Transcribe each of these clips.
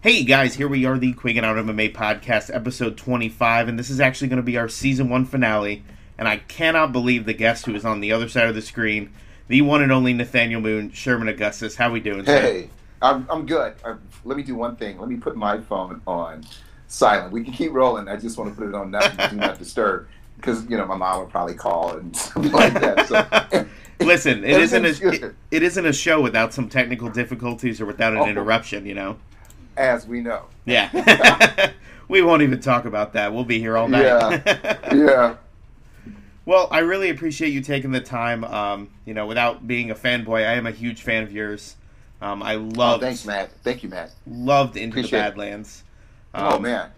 Hey guys, here we are, the Quiggin Out MMA podcast, episode 25, and this is actually going to be our season one finale. And I cannot believe the guest who is on the other side of the screen, the one and only Nathaniel Moon, Sherman Augustus. How we doing? sir? Hey, I'm, I'm good. i let me do one thing. Let me put my phone on silent. We can keep rolling. I just want to put it on not, do not disturb because you know my mom would probably call and something like that. So. Listen, it isn't a, it, it isn't a show without some technical difficulties or without an Oh. interruption, you know. As we know. Yeah, we won't even talk about that. We'll be here all night. Yeah. Yeah. Well, I really appreciate you taking the time. Um, you know, without being a fanboy, I am a huge fan of yours. Um, I Oh, thanks, Matt. Thank you, Matt. loved Into Appreciate the. Badlands. oh Um, man.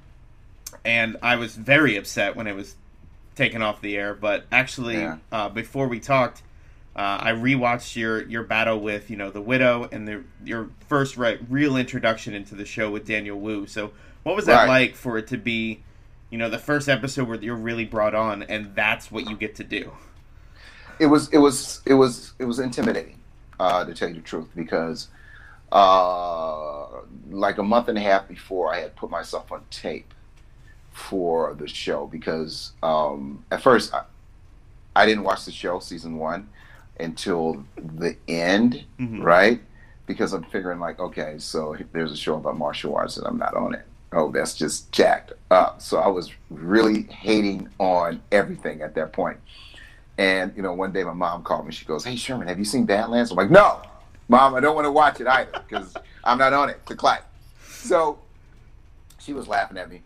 and I was very upset when it was taken off the air. But actually, Yeah. uh, before we talked, uh, I rewatched your your battle with you know the widow and the your first right, real introduction into the show with Daniel Wu. So, what was that Right. like for it to be, you know, the first episode where you're really brought on, and that's what you get to do? it was it was it was it was intimidating uh, to tell you the truth because uh, like a month and a half before I had put myself on tape for the show because um, at first I, I didn't watch the show season one until the end Mhm. right because I'm figuring like okay so there's a show about martial arts and I'm not on it oh that's just jacked up so I was really hating on everything at that point. and you know, one day my mom called me. She goes, "Hey Sherman, have you seen Badlands?" I'm like, "No, mom, I don't want to watch it either because I'm not on it." Click clack. So she was laughing at me,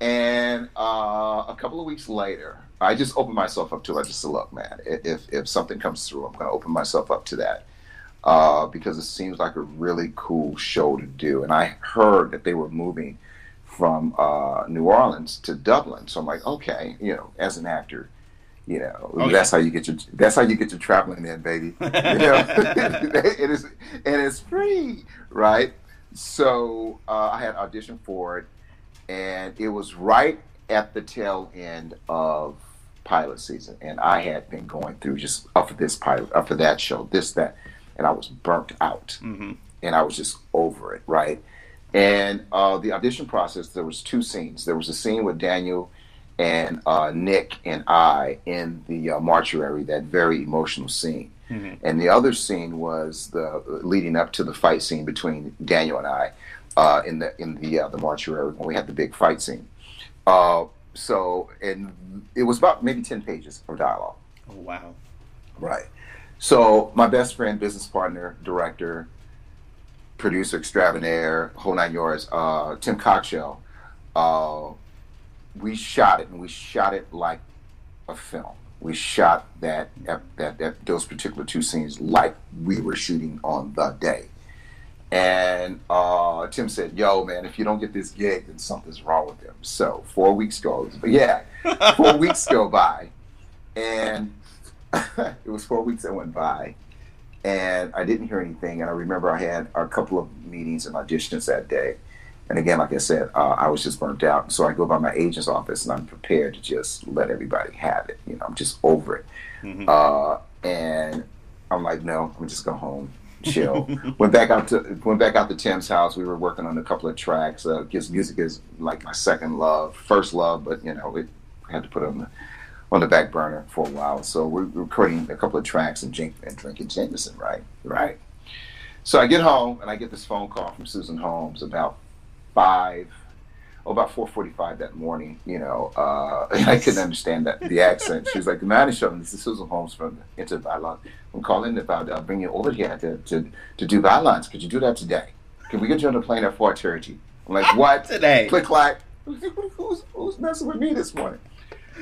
and uh, a couple of weeks later, I just opened myself up to it. I just said, "Look, man, if if something comes through, I'm going to open myself up to that." Uh, because it seems like a really cool show to do, and I heard that they were moving from uh, New Orleans to Dublin. So I'm like, okay, you know, as an actor, you know, Oh, that's how you get your that's how you get your traveling in, baby. You know, it is and it's free, right? So uh, I had auditioned for it, and it was right at the tail end of pilot season, and I had been going through just up for this pilot, up for that show, this that, and I was burnt out hmm and I was just over it, right? And uh, the audition process, there was two scenes. There was a scene with Daniel and uh, Nick and I in the uh, mortuary, that very emotional scene. hmm And the other scene was the leading up to the fight scene between Daniel and I uh, in the in the uh, the mortuary when we had the big fight scene. So, and it was about maybe ten pages of dialogue. Oh, wow. Right. So my best friend, business partner, director, producer extraordinaire, whole nine yards, uh, Tim Cockshell, uh, we shot it and we shot it like a film. We shot that, that, that, that those particular two scenes like we were shooting on the day. And uh, Tim said, "Yo, man, if you don't get this gig, then something's wrong with him." So four weeks goes, but yeah, four weeks go by, and it was four weeks that went by, and I didn't hear anything. And I remember I had a couple of meetings and auditions that day. And again, like I said, uh, I was just burnt out. So I go by my agent's office and I'm prepared to just let everybody have it. You know, I'm just over it. Mhm. Uh, and I'm like, no, I'm just go home, chill. went back out to went back out to Tim's house. We were working on a couple of tracks. Uh, Because music is like my second love, first love, but you know, it, had to put it on the on the back burner for a while. So we're recording a couple of tracks and, drink, and drinking Jameson, right? Right. So I get home and I get this phone call from Susan Holmes about five, oh, about four forty-five that morning. You know, uh, I couldn't understand that the accent. She was like, "The man is showing. This is Susan Holmes from Into Byline. I'm calling about uh, bringing you over here to, to to do bylines. Could you do that today? Can we get you on the plane at four thirty? I'm like, what? Today. Click clack. Who's who's messing with me this morning?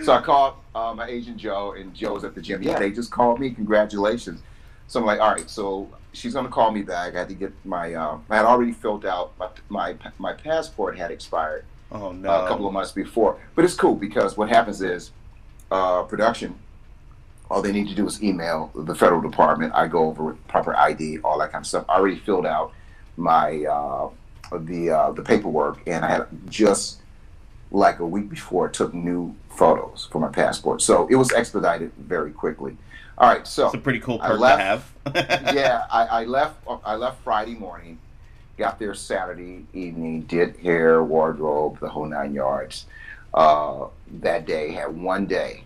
So I called uh, my agent Joe, and Joe's at the gym. Yeah, they just called me. Congratulations. So I'm like, all right. So she's gonna call me back. I had to get my. Uh, I had already filled out my my my passport had expired Oh no. uh, a couple of months before. But it's cool because what happens is uh, production. All they need to do is email the federal department. I go over with proper ID, all that kind of stuff. I already filled out my uh, the uh, the paperwork, and I had just like a week before took new photos for my passport. So it was expedited very quickly. All right, so It's a pretty cool I perk left- to have. yeah, I, I left. I left Friday morning, got there Saturday evening, did hair, wardrobe, the whole nine yards. Uh, that day had one day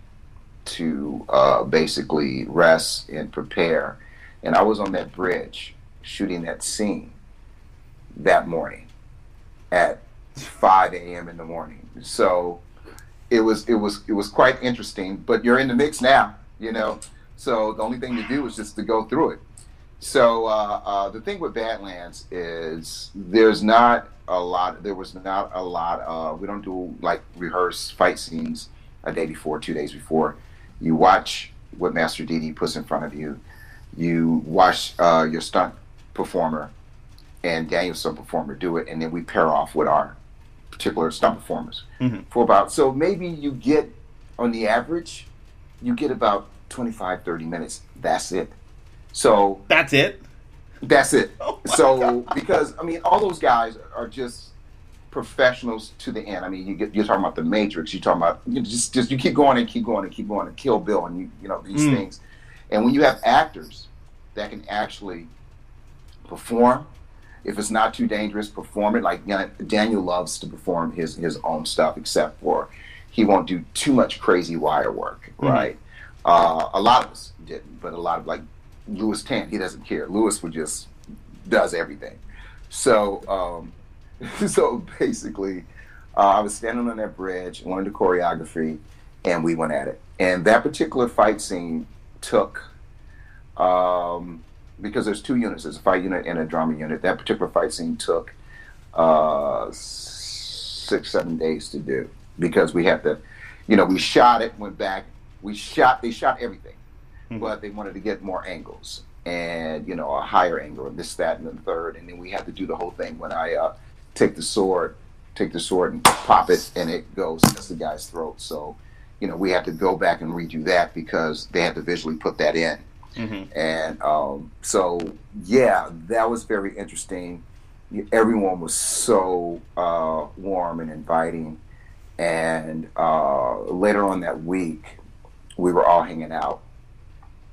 to uh, basically rest and prepare. And I was on that bridge shooting that scene that morning at 5 a.m. in the morning. So it was it was it was quite interesting. But you're in the mix now, you know. So the only thing to do is just to go through it. So uh, uh, the thing with Badlands is there's not a lot. There was not a lot. Uh, we don't do like rehearse fight scenes a day before, two days before. You watch what Master Didi puts in front of you. You watch uh, your stunt performer and Daniel's stunt performer do it, and then we pair off with our particular stunt performers mm-hmm. for about. So maybe you get on the average, you get about 25, 30 minutes. That's it. So that's it. That's it. Oh so God. because I mean, all those guys are just professionals to the end. I mean, you get you're talking about the Matrix. You're talking about you just just you keep going and keep going and keep going and Kill Bill and you you know these mm. things. And when you have actors that can actually perform, if it's not too dangerous, perform it. Like you know, Daniel loves to perform his his own stuff, except for he won't do too much crazy wire work, mm. right? Uh, a lot of us didn't, but a lot of like Lewis Tan, he doesn't care. Lewis would just does everything. So um, so basically, uh, I was standing on that bridge, learned the choreography, and we went at it. And that particular fight scene took, um, because there's two units, there's a fight unit and a drama unit. That particular fight scene took uh, six, seven days to do because we had to, you know, we shot it, went back, we shot, they shot everything, mm-hmm. but they wanted to get more angles and you know a higher angle and this that and the third and then we had to do the whole thing when i uh, take the sword, take the sword and pop it, and it goes to the guy's throat. So, you know, we had to go back and redo that because they had to visually put that in. Mm-hmm. And um, so, yeah, that was very interesting. Everyone was so uh, warm and inviting. And uh, later on that week, we were all hanging out.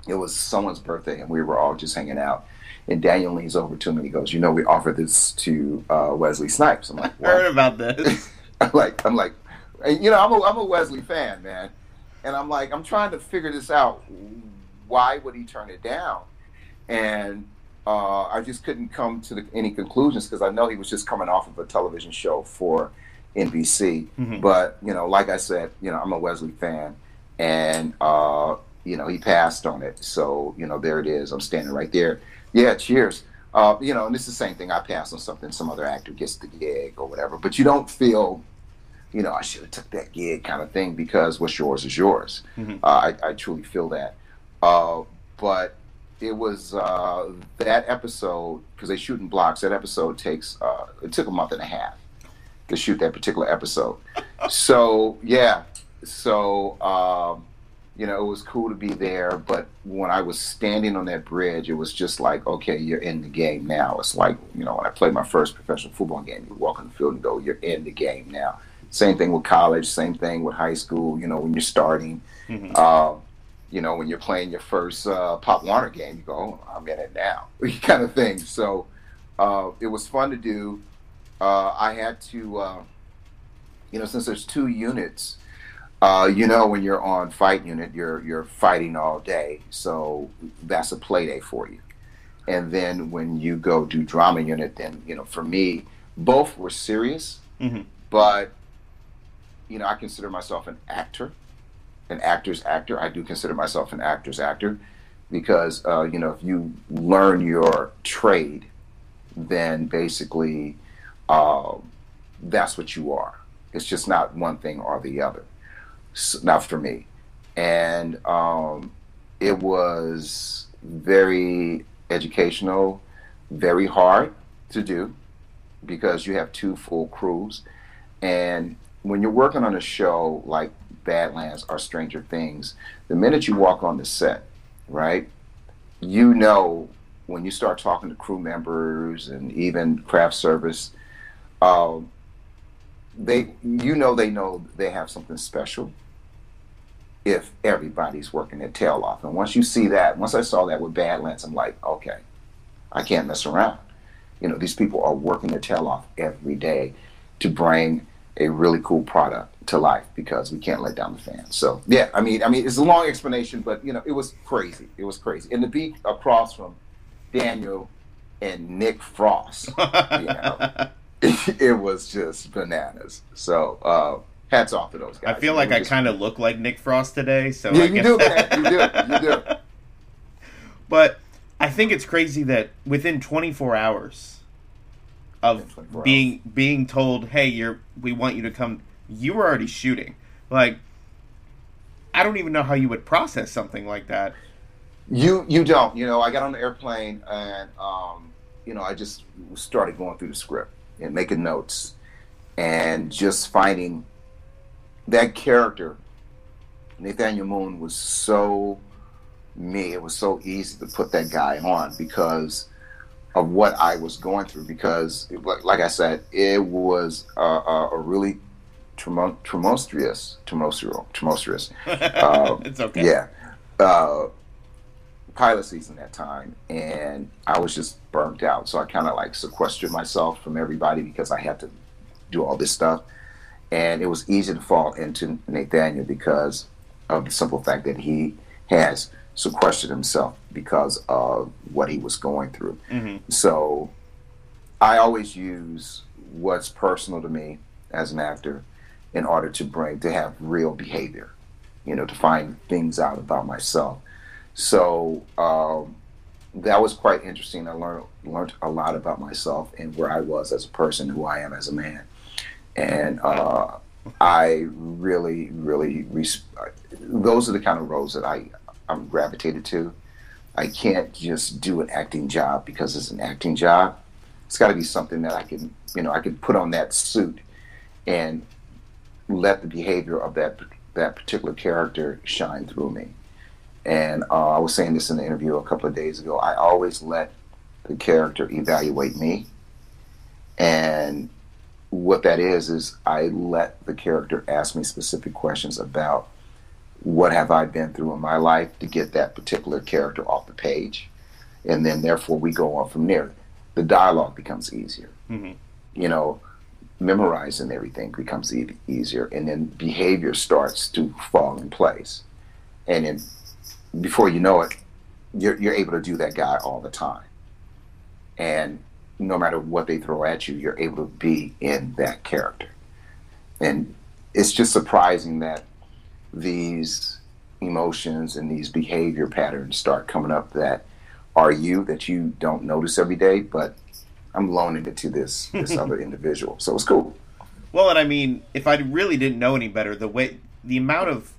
It was someone's birthday, and we were all just hanging out. And Daniel leans over to him and he goes, "You know, we offered this to uh, Wesley Snipes." I'm like, what? "Heard about this?" I'm like, "I'm like, you know, I'm a, I'm a Wesley fan, man," and I'm like, I'm trying to figure this out. Why would he turn it down? And uh, I just couldn't come to the, any conclusions because I know he was just coming off of a television show for NBC. Mm-hmm. But you know, like I said, you know, I'm a Wesley fan, and uh, you know, he passed on it. So you know, there it is. I'm standing right there. Yeah, cheers. Uh, you know, and it's the same thing. I pass on something, some other actor gets the gig or whatever, but you don't feel, you know, I should have took that gig kind of thing because what's yours is yours. Mm-hmm. Uh, I, I, truly feel that. Uh, but it was uh, that episode because they shoot in blocks. That episode takes uh, it took a month and a half to shoot that particular episode. so yeah, so. Um, you know, it was cool to be there. But when I was standing on that bridge, it was just like, okay, you're in the game now. It's like, you know, when I played my first professional football game, you walk on the field and go, you're in the game now. Same thing with college, same thing with high school, you know, when you're starting. Mm-hmm. Uh, you know, when you're playing your first uh, Pop Warner game, you go, oh, I'm in it now, kind of thing. So uh, it was fun to do. Uh, I had to, uh, you know, since there's two units, uh, you know, when you're on fight unit, you're you're fighting all day, so that's a play day for you. And then when you go do drama unit, then you know, for me, both were serious, mm-hmm. but you know, I consider myself an actor, an actor's actor. I do consider myself an actor's actor because uh, you know, if you learn your trade, then basically uh, that's what you are. It's just not one thing or the other not for me. And um, it was very educational, very hard to do because you have two full crews. And when you're working on a show like Badlands or Stranger Things, the minute you walk on the set, right, you know when you start talking to crew members and even craft service, uh, they you know they know they have something special if everybody's working their tail off. And once you see that, once I saw that with Badlands, I'm like, okay, I can't mess around. You know, these people are working their tail off every day to bring a really cool product to life because we can't let down the fans. So yeah, I mean, I mean, it's a long explanation, but you know, it was crazy. It was crazy, and to be across from Daniel and Nick Frost, you know, it, was just bananas. So uh, hats off to those guys. I feel like I kind of look like Nick Frost today, so yeah, I you do, man. You do, you do. But I think it's crazy that within 24 hours of 24 being being told, "Hey, you're we want you to come," you were already shooting. Like, I don't even know how you would process something like that. You you don't. You know, I got on the airplane and um, you know, I just started going through the script and making notes and just finding that character. Nathaniel Moon was so me. It was so easy to put that guy on because of what I was going through. Because, like like I said, it was a, a, a really tumultuous, tumultuous, tumultuous Um, it's okay. yeah. Uh, pilot season that time, and I was just burnt out. So I kind of like sequestered myself from everybody because I had to do all this stuff. And it was easy to fall into Nathaniel because of the simple fact that he has sequestered himself because of what he was going through. hmm So I always use what's personal to me as an actor in order to bring to have real behavior, you know, to find things out about myself. So um, that was quite interesting. I learned learned a lot about myself and where I was as a person, who I am as a man, and uh, I really, really res- those are the kind of roles that I I'm gravitated to. I can't just do an acting job because it's an acting job. It's got to be something that I can, you know, I can put on that suit and let the behavior of that that particular character shine through me. And uh, I was saying this in the interview a couple of days ago. I always let the character evaluate me, and what that is is I let the character ask me specific questions about what have I been through in my life to get that particular character off the page, and then therefore we go on from there. The dialogue becomes easier. hmm You know, memorizing everything becomes e- easier, and then behavior starts to fall in place, and then before you know it, you're you're able to do that guy all the time, and no matter what they throw at you, you're able to be in that character, and it's just surprising that these emotions and these behavior patterns start coming up that are you that you don't notice every day, but I'm loaning it to this this other individual. So it's cool. Well, and I mean, if I really didn't know any better, the way the amount of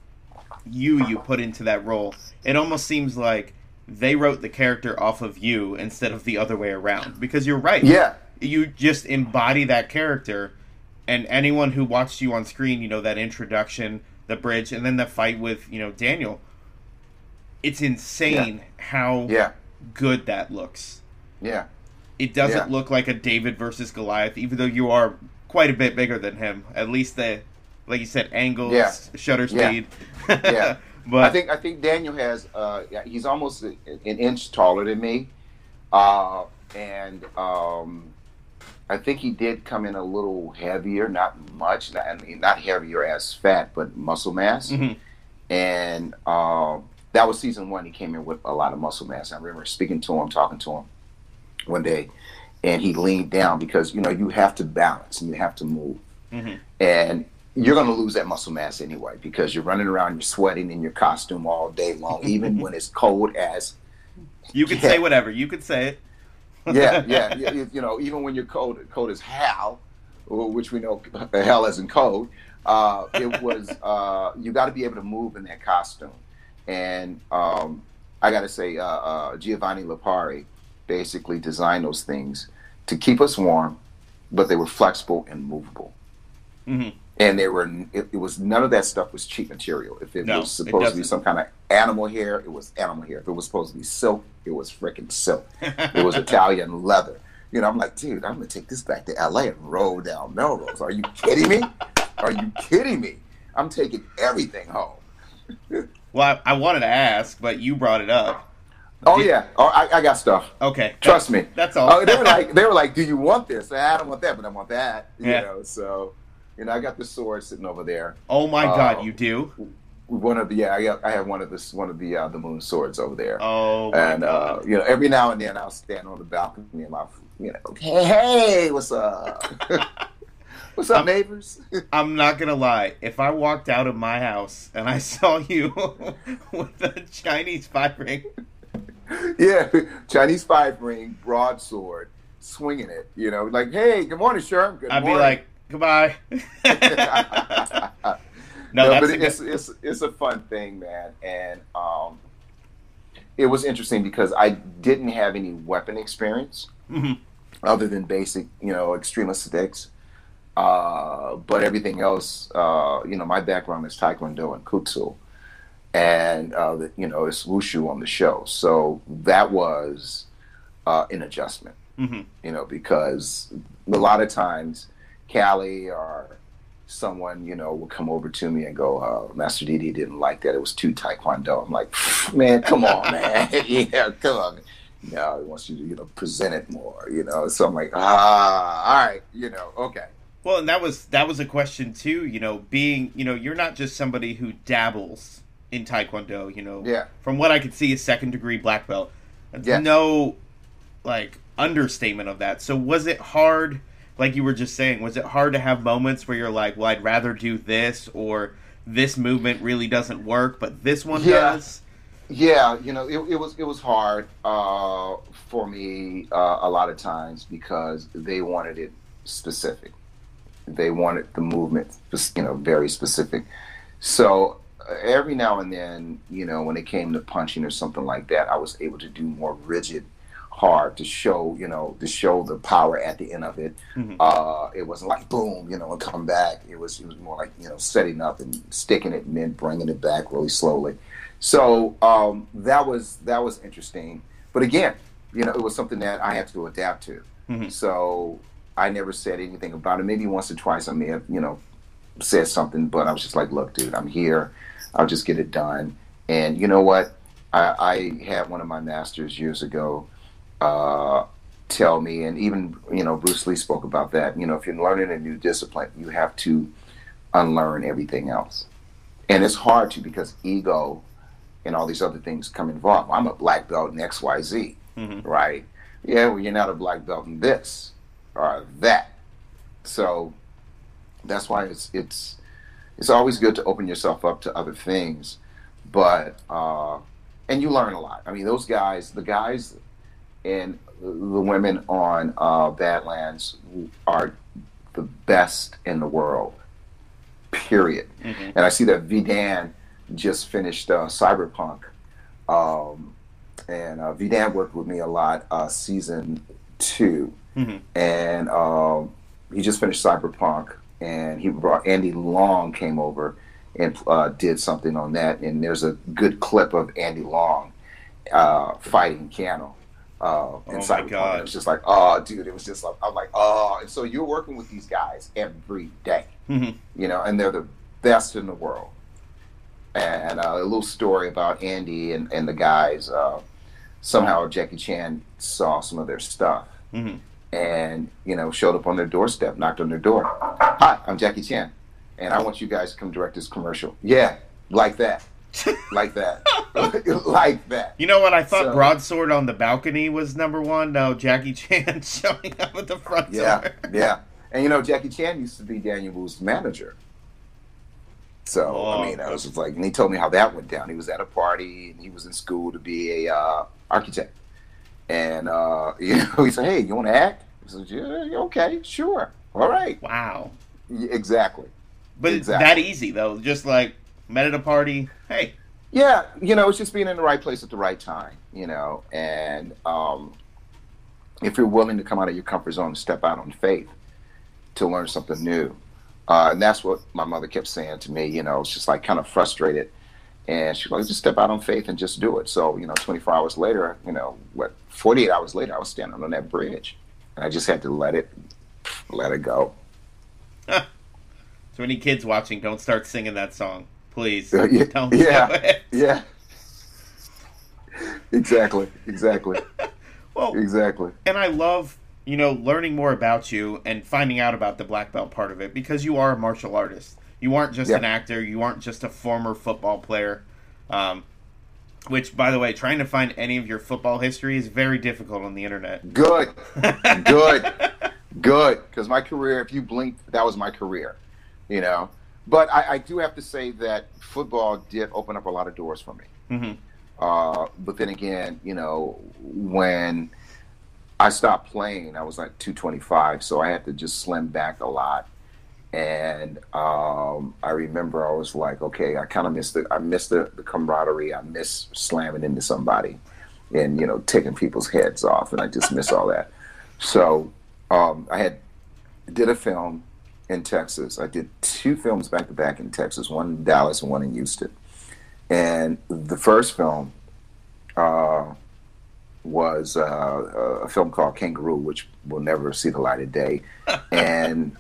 you you put into that role, it almost seems like they wrote the character off of you instead of the other way around. Because you're right. Yeah, You just embody that character, and anyone who watched you on screen, you know that introduction, the bridge, and then the fight with you know Daniel. It's insane how yeah, good that looks. yeah, It doesn't Yeah. look like a David versus Goliath, even though you are quite a bit bigger than him. At least the, like you said, angles, Yeah. shutter Yeah. speed. Yeah. but I think I think Daniel has uh, he's almost an inch taller than me, uh, and um, I think he did come in a little heavier, not much, not, I mean, not heavier as fat, but muscle mass. Mhm. And um, that was season one. He came in with a lot of muscle mass. I remember speaking to him, talking to him one day, and he leaned down because you know you have to balance and you have to move, Mhm. and you're going to lose that muscle mass anyway because you're running around, you're sweating in your costume all day long, even when it's cold as you can Yeah. say whatever. You could say it. yeah, yeah, yeah, you, know, even when you're cold, cold as hell, which we know hell in cold. Uh, it was uh, you got to be able to move in that costume, and um, I got to say, uh, uh, Giovanni Lipari basically designed those things to keep us warm, but they were flexible and movable. Mhm. And there were it, it was none of that stuff was cheap material. If it No, was it supposed to be some kind of animal hair, it was animal hair. If it was supposed to be silk, it was freaking silk. It was Italian leather. You know, I'm like, dude, I'm gonna take this back to LA and roll down Melrose. Are you kidding me? Are you kidding me? I'm taking everything home. well, I, I wanted to ask, but you brought it up. Oh Did- yeah, oh, I, I got stuff. Okay. Trust me. That's all. Oh, they were like, they were like, "Do you want this?" I don't want that, but I want that. You Yeah. know, so you know, I got the sword sitting over there. oh my uh, God, you do? One of the yeah, I got, I have one of this one of the uh, the moon swords over there. Oh and uh, you know, every now and then I'll stand on the balcony and my, you know, hey, hey, what's up? what's up, I'm- neighbors? I'm not gonna lie. If I walked out of my house and I saw you with a Chinese five ring, yeah, Chinese five ring broadsword, swinging it. You know, like, hey, good morning, Sherm. Good I'd be like, goodbye. no, no, that's but a good, it's, it's it's a fun thing, man, and um, it was interesting because I didn't have any weapon experience Mhm. other than basic, you know, extremist sticks. Uh, but everything else, uh, you know, my background is Taekwondo and Kutsu, and uh, the, you know, it's wushu on the show, so that was uh, an adjustment Mhm. you know, because a lot of times Callie or someone, you know, will come over to me and go, uh, Master Didi didn't like that. It was too taekwondo. I'm like, man, come on, man. yeah, come on. No, he wants you to, you know, present it more, you know. So I'm like, ah, all right, you know, okay. Well, and that was that was a question too. You know, being you know you're not just somebody who dabbles in Taekwondo. You know, Yeah. from what I could see, a second degree black belt. That's Yes. no like understatement of that. So was it hard? Like you were just saying, was it hard to have moments where you're like, well, I'd rather do this or this movement really doesn't work, but this one Yeah. does. Yeah, you know, it, it was it was hard uh, for me uh, a lot of times because they wanted it specific. They wanted the movement, you know, very specific. So every now and then, you know, when it came to punching or something like that, I was able to do more rigid, hard to show, you know, to show the power at the end of it. Mhm. Uh, it wasn't like boom, you know, and come back. It was it was more like you know, setting up and sticking it and then bringing it back really slowly. So um, that was that was interesting. But again, you know, it was something that I had to adapt to. Mhm. So I never said anything about it. Maybe once or twice I may have, you know, said something, but I was just like, look, dude, I'm here. I'll just get it done. And you know what? I, I had one of my masters years ago uh, tell me, and even you know, Bruce Lee spoke about that. You know, if you're learning a new discipline, you have to unlearn everything else, and it's hard to because ego and all these other things come involved. I'm a black belt in X, Y, Z, Mhm. right? Yeah, well, you're not a black belt in this or that. So that's why it's it's it's always good to open yourself up to other things, but uh, and you learn a lot. I mean, those guys, the guys and the women on uh, Badlands are the best in the world. Period. Mhm. And I see that Vidan just finished uh, Cyberpunk, um, and uh, Vidan worked with me a lot uh, season two Mhm. and um, he just finished Cyberpunk, and he brought Andy Long came over and uh, did something on that, and there's a good clip of Andy Long uh, fighting Keanu. Uh, in Oh my God. It was just like, oh, dude, it was just like, I'm like, oh, and so you're working with these guys every day, Mhm. you know, and they're the best in the world. And uh, a little story about Andy and, and the guys. Uh, somehow Jackie Chan saw some of their stuff Mhm. and you know showed up on their doorstep, knocked on their door. Hi, I'm Jackie Chan, and I want you guys to come direct this commercial. Yeah, like that, like that, like that. You know what? I thought So- Broadsword on the balcony was number one. No, Jackie Chan showing up at the front Yeah, door. yeah. And you know Jackie Chan used to be Daniel Wu's manager. So Oh. I mean, I was just like, and he told me how that went down. He was at a party and he was in school to be a uh, architect, and uh, you know, he said, "Hey, you want to act?" I said, "Yeah, okay, sure, all right." Wow. Exactly. But Exactly. that easy though. Just like met at a party. Hey. Yeah, you know, it's just being in the right place at the right time, you know, and um, if you're willing to come out of your comfort zone and step out on faith to learn something new, uh, and that's what my mother kept saying to me. You know, it's just like kind of frustrated, and she's like, just step out on faith and just do it. So, you know, 24 hours later, you know, what, 48 hours later, I was standing on that bridge, and I just had to let it, let it go. So any kids watching, don't start singing that song, please. Yeah, Don't yeah. Yeah. exactly, exactly. well, exactly. And I love you know learning more about you and finding out about the black belt part of it because you are a martial artist. You aren't just Yeah. an actor. You aren't just a former football player. Um, which, by the way, trying to find any of your football history is very difficult on the internet. Good, good, good. Because my career, if you blink, that was my career. You know, but I, I do have to say that football did open up a lot of doors for me. hmm Uh, but then again, you know, when I stopped playing, I was like 225, so I had to just slim back a lot. And um, I remember I was like, okay, I kind of missed the, I missed the, the camaraderie. I miss slamming into somebody, and you know, taking people's heads off, and I just miss all that. So um, I had did a film in Texas. I did two films back to back in Texas, one in Dallas and one in Houston. And the first film uh, was uh, a film called Kangaroo, which will never see the light of day. And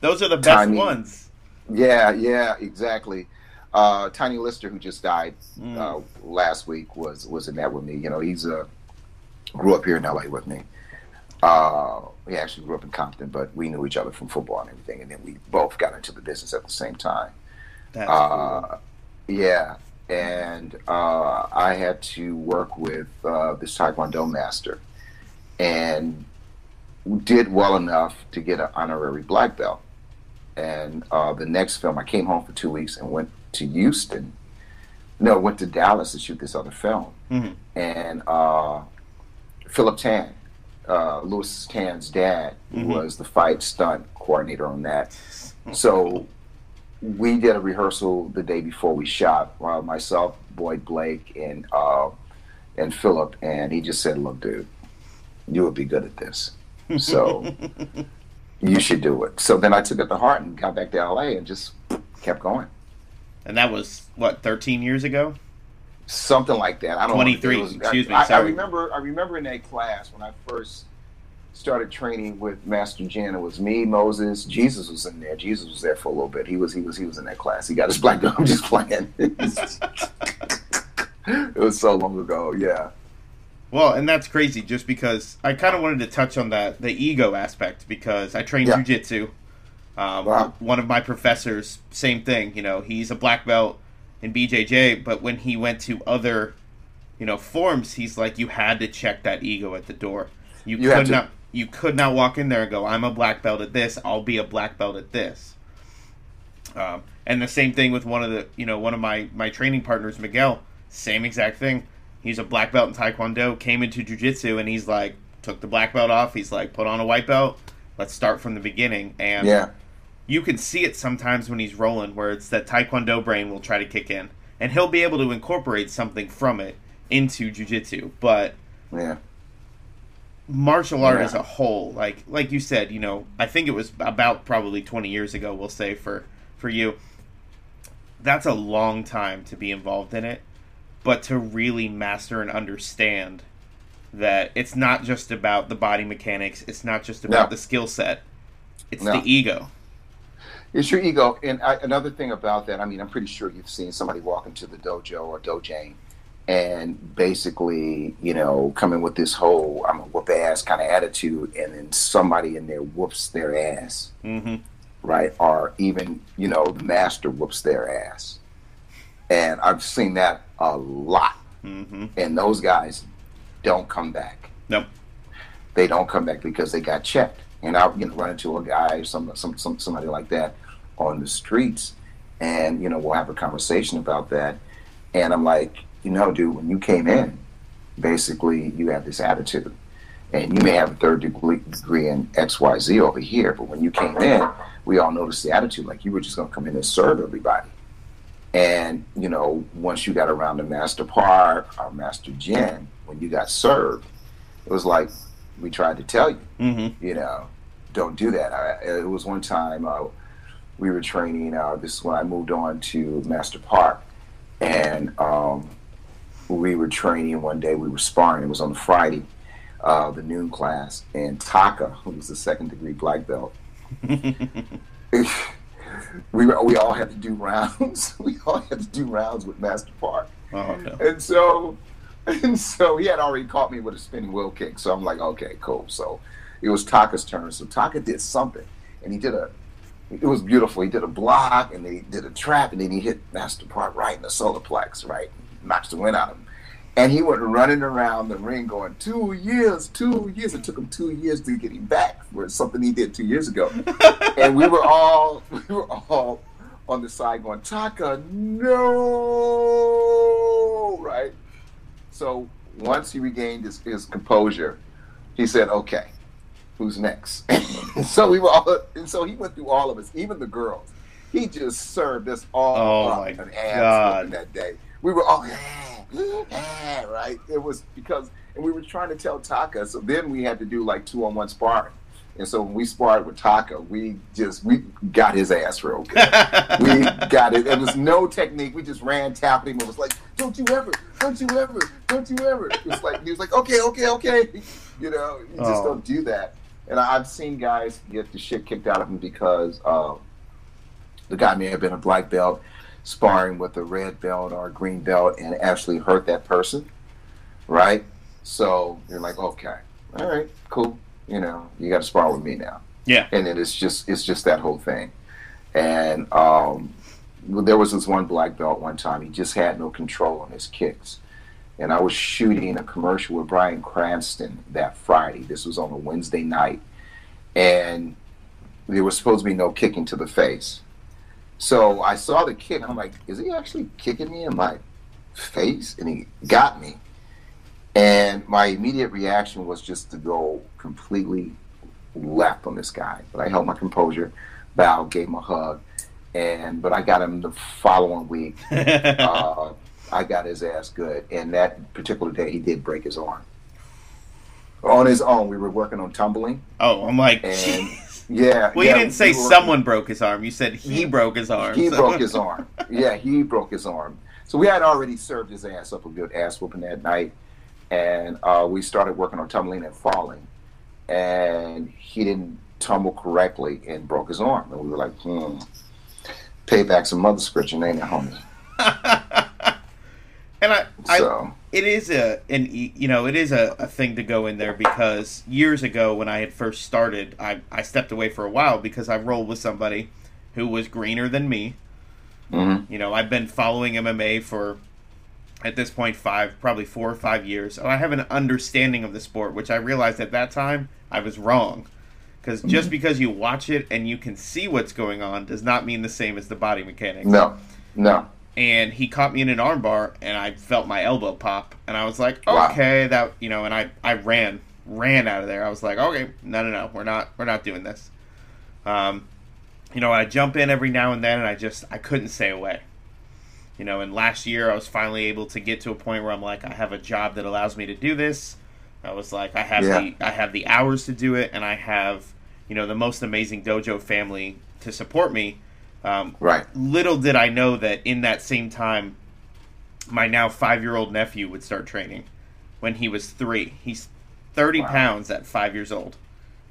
Those are the best Tiny- ones. yeah, yeah, exactly. Uh, Tiny Lister, who just died Mm. uh, last week, was was in that with me. You know, he's uh, grew up here in LA with me. Uh, he actually grew up in Compton, but we knew each other from football and everything, and then we both got into the business at the same time. That's cool. Uh, yeah, and uh, I had to work with uh, this Taekwondo master, and did well enough to get an honorary black belt. And uh, the next film, I came home for two weeks and went to Houston. No, went to Dallas to shoot this other film, Mhm. and uh, Philip Tan, uh, Lewis Tan's dad, Mhm. was the fight stunt coordinator on that. So we did a rehearsal the day before we shot. Uh, myself, Boyd Blake, and uh, and Philip, and he just said, "Look, dude, you would be good at this, so you should do it." So then I took it to heart and got back to LA and just kept going. and that was what 13 years ago. Something like that. I don't. 23, it was- excuse me, I, I remember. I remember in that class when I first started training with Master Jen. It was me, Moses, Jesus was in there. Jesus was there for a little bit. He was. He was. He was in that class. He got his black belt. I'm just playing. it was so long ago. Yeah. Well, and that's crazy just because I kind of wanted to touch on that the ego aspect because I trained Yeah. jujitsu. Um, Wow. One of my professors, same thing. You know, he's a black belt in BJJ, but when he went to other, you know, forms, he's like, you had to check that ego at the door. You, You could not. You could not walk in there and go, "I'm a black belt at this. I'll be a black belt at this." Um, and the same thing with one of the, you know, one of my my training partners, Miguel. Same exact thing. He's a black belt in Taekwondo. Came into jujitsu and he's like, took the black belt off. He's like, put on a white belt. Let's start from the beginning. And Yeah. You can see it sometimes when he's rolling, where it's that Taekwondo brain will try to kick in, and he'll be able to incorporate something from it into jujitsu. But Yeah. martial art Yeah. as a whole, like like you said, you know, I think it was about probably twenty years ago. We'll say for for you, that's a long time to be involved in it, but to really master and understand that it's not just about the body mechanics, it's not just about No. the skill set, it's No. the ego. It's your ego. And I, another thing about that, I mean, I'm pretty sure you've seen somebody walk into the dojo or dojang and basically, you know, come in with this whole I'm a whoop ass kind of attitude, and then somebody in there whoops their ass, hmm right? Or even, you know, the master whoops their ass. And I've seen that a lot. hmm And those guys don't come back. Nope. They don't come back because they got checked. And I'll you know run into a guy some, some, some somebody like that on the streets, and you know we'll have a conversation about that. And I'm like, you know, dude, when you came in, basically you have this attitude, and you may have a third degree, degree in X Y Z over here, but when you came in, we all noticed the attitude, like you were just gonna come in and serve everybody. And you know, once you got around to Master Park or Master Jen, when you got served, it was like we tried to tell you, hmm you know, don't do that. I, it was one time uh, we were training. Uh, this is when I moved on to Master Park, and um, we were training one day. We were sparring. It was on a Friday, uh, the noon class, and Taka, who was the second degree black belt, we we all had to do rounds. we all had to do rounds with Master Park. oh no. And so And so he had already caught me with a spinning wheel kick. So I'm like, okay, cool. So it was Taka's turn. So Taka did something, and he did a. It was beautiful. He did a block, and they did a trap, and then he hit Master Park right in the solar plex, right, knocks the wind out of him. And he went running around the ring going, two years, two years. It took him two years to get him back for something he did two years ago. and we were all we were all on the side going, Taka, no right. So once he regained his, his composure, he said, Okay, who's next? so we were all and so he went through all of us, even the girls. He just served us all Oh, up ass that day. We were all "Ah," right. It was because and we were trying to tell Taka. So then we had to do like two on one sparring. And so when we sparred with Taka, we just we got his ass real good. we got it. There was no technique. We just ran, tapped him, and was like, "Don't you ever? Don't you ever? Don't you ever?" It was like he was like, "Okay, okay, okay." You know, you just Oh. don't do that. And I've seen guys get the shit kicked out of them because uh, the guy may have been a black belt sparring with a red belt or a green belt and actually hurt that person, right? So you're like, okay, all right, cool. You know, you got to spar with me now yeah. and then it's just it's just that whole thing and um, there was this one black belt one time he just had no control on his kicks and i was shooting a commercial with Bryan Cranston that friday. This was on a wednesday night. And there was supposed to be no kicking to the face. So i saw the kick and i'm like is he actually kicking me in my face? And he got me. And my immediate reaction was just to go completely left on this guy, but I held my composure, bowed, gave him a hug, and but I got him the following week. Uh, I got his ass good, and that particular day he did break his arm on his own. We were working on tumbling, oh, I'm like, and yeah. Well, yeah, you didn't say we were- someone broke his arm. You said he He- broke his arm. He so- broke his arm. Yeah, he broke his arm. So we had already served his ass up a good ass whooping that night, and uh, we started working on tumbling and falling, and he didn't tumble correctly and broke his arm, and we were like, hmm, payback some mother scritching, ain't it, homie? and I, I, it is a an you know it is a, a thing to go in there because years ago when I had first started I, I stepped away for a while because I rolled with somebody who was greener than me. Mhm. you know I've been following MMA for at this point five probably four or five years. So I have an understanding of the sport which I realized at that time I was wrong. Because just because you watch it and you can see what's going on does not mean the same as the body mechanics. No, no, and he caught me in an armbar and I felt my elbow pop and I was like, Wow. okay, that you know, and I I ran ran out of there. I was like, okay, no no no, we're not we're not doing this. Um, you know, I jump in every now and then and I just I couldn't stay away. You know, and last year I was finally able to get to a point where I'm like, I have a job that allows me to do this. I was like, I have Yeah. the I have the hours to do it, and I have you know the most amazing dojo family to support me. Um, right, little did I know that in that same time, my now five year old nephew would start training when he was three. He's 30 Wow. pounds at five years old.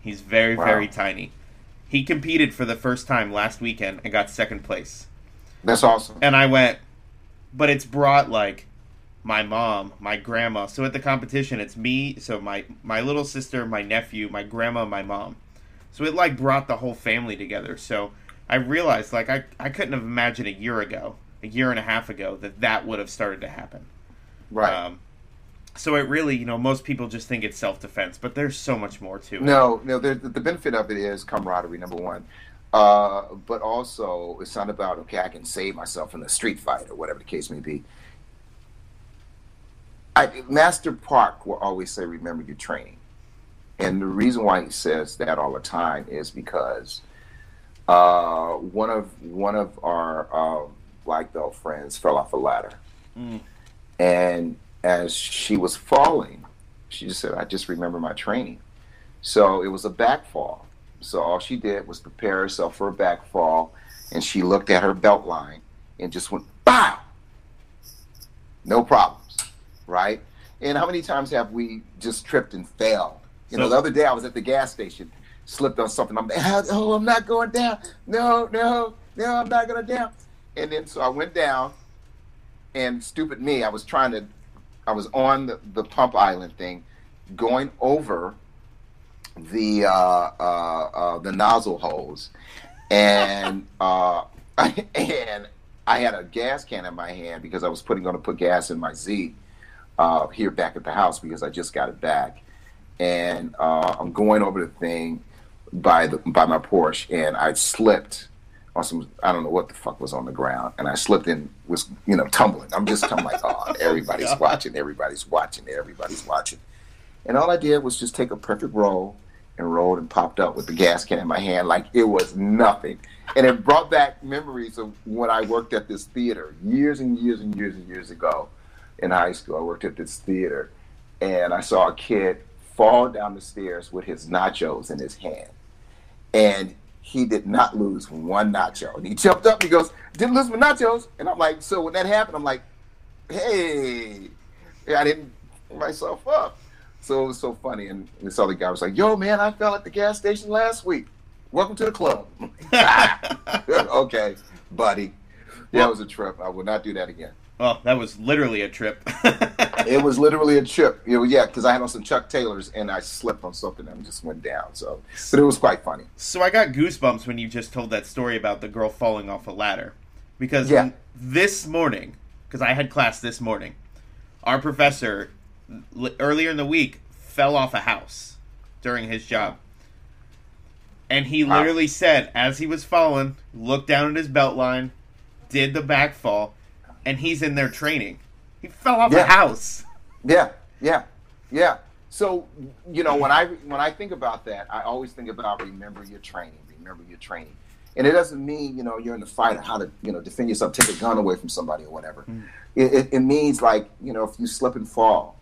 He's very, Wow. very tiny. He competed for the first time last weekend and got second place. that's awesome. And I went, but it's brought like my mom, my grandma. So at the competition, it's me, so my my little sister, my nephew, my grandma, my mom. So it like brought the whole family together. So I realized like I I couldn't have imagined a year ago, a year and a half ago that that would have started to happen. Right. Um, so it really, you know, most people just think it's self defense, but there's so much more to it. No, no. The, the benefit of it is camaraderie, number one. Uh, but also, it's not about okay, I can save myself in a street fight or whatever the case may be. I, Master Park will always say, "Remember your training," and the reason why he says that all the time is because uh, one of one of our uh, black belt friends fell off a ladder, Mm. and as she was falling, she just said, "I just remember my training." So it was a back fall. So all she did was prepare herself for a back fall, and she looked at her belt line and just went, "Bow!" No problems, right? And how many times have we just tripped and failed? You know, the other day I was at the gas station, slipped on something. I'm, oh, I'm not going down. No, no, no, I'm not going down. And then so I went down, and stupid me, I was trying to I was on the, the pump island thing, going over the uh, uh, uh, the nozzle hose, and uh, and I had a gas can in my hand because I was putting going to put gas in my Z uh, here back at the house because I just got it back, and uh, I'm going over the thing by the by my Porsche, and I slipped on some I don't know what the fuck was on the ground, and I slipped and was you know tumbling. I'm just I'm like, oh, everybody's watching, everybody's watching, everybody's watching, and all I did was just take a perfect roll and rolled and popped up with the gas can in my hand like it was nothing, and it brought back memories of when I worked at this theater years and years and years and years ago in high school. I worked at this theater, and I saw a kid fall down the stairs with his nachos in his hand and he did not lose one nacho. And he jumped up and he goes, Didn't lose my nachos. And I'm like, So when that happened, I'm like, Hey, I didn't myself up. So it was so funny. And this other guy was like, Yo, man, I fell at the gas station last week. Welcome to the club. okay, buddy. Yeah, it was a trip. I will not do that again. Well, that was literally a trip. it was literally a trip. It was, yeah, because I had on some Chuck Taylors and I slipped on something and just went down. So, but it was quite funny. So I got goosebumps when you just told that story about the girl falling off a ladder, because yeah. this morning, because I had class this morning, our professor earlier in the week fell off a house during his job. And he literally wow. said, as he was falling, looked down at his belt line, did the back fall, and he's in there training. He fell off yeah. a house. Yeah, yeah, yeah. So you know when I when I think about that, I always think about remember your training. Remember your training, and it doesn't mean you know you're in the fight of how to you know defend yourself, take a gun away from somebody or whatever. Mm. It, it, it, means like you know if you slip and fall,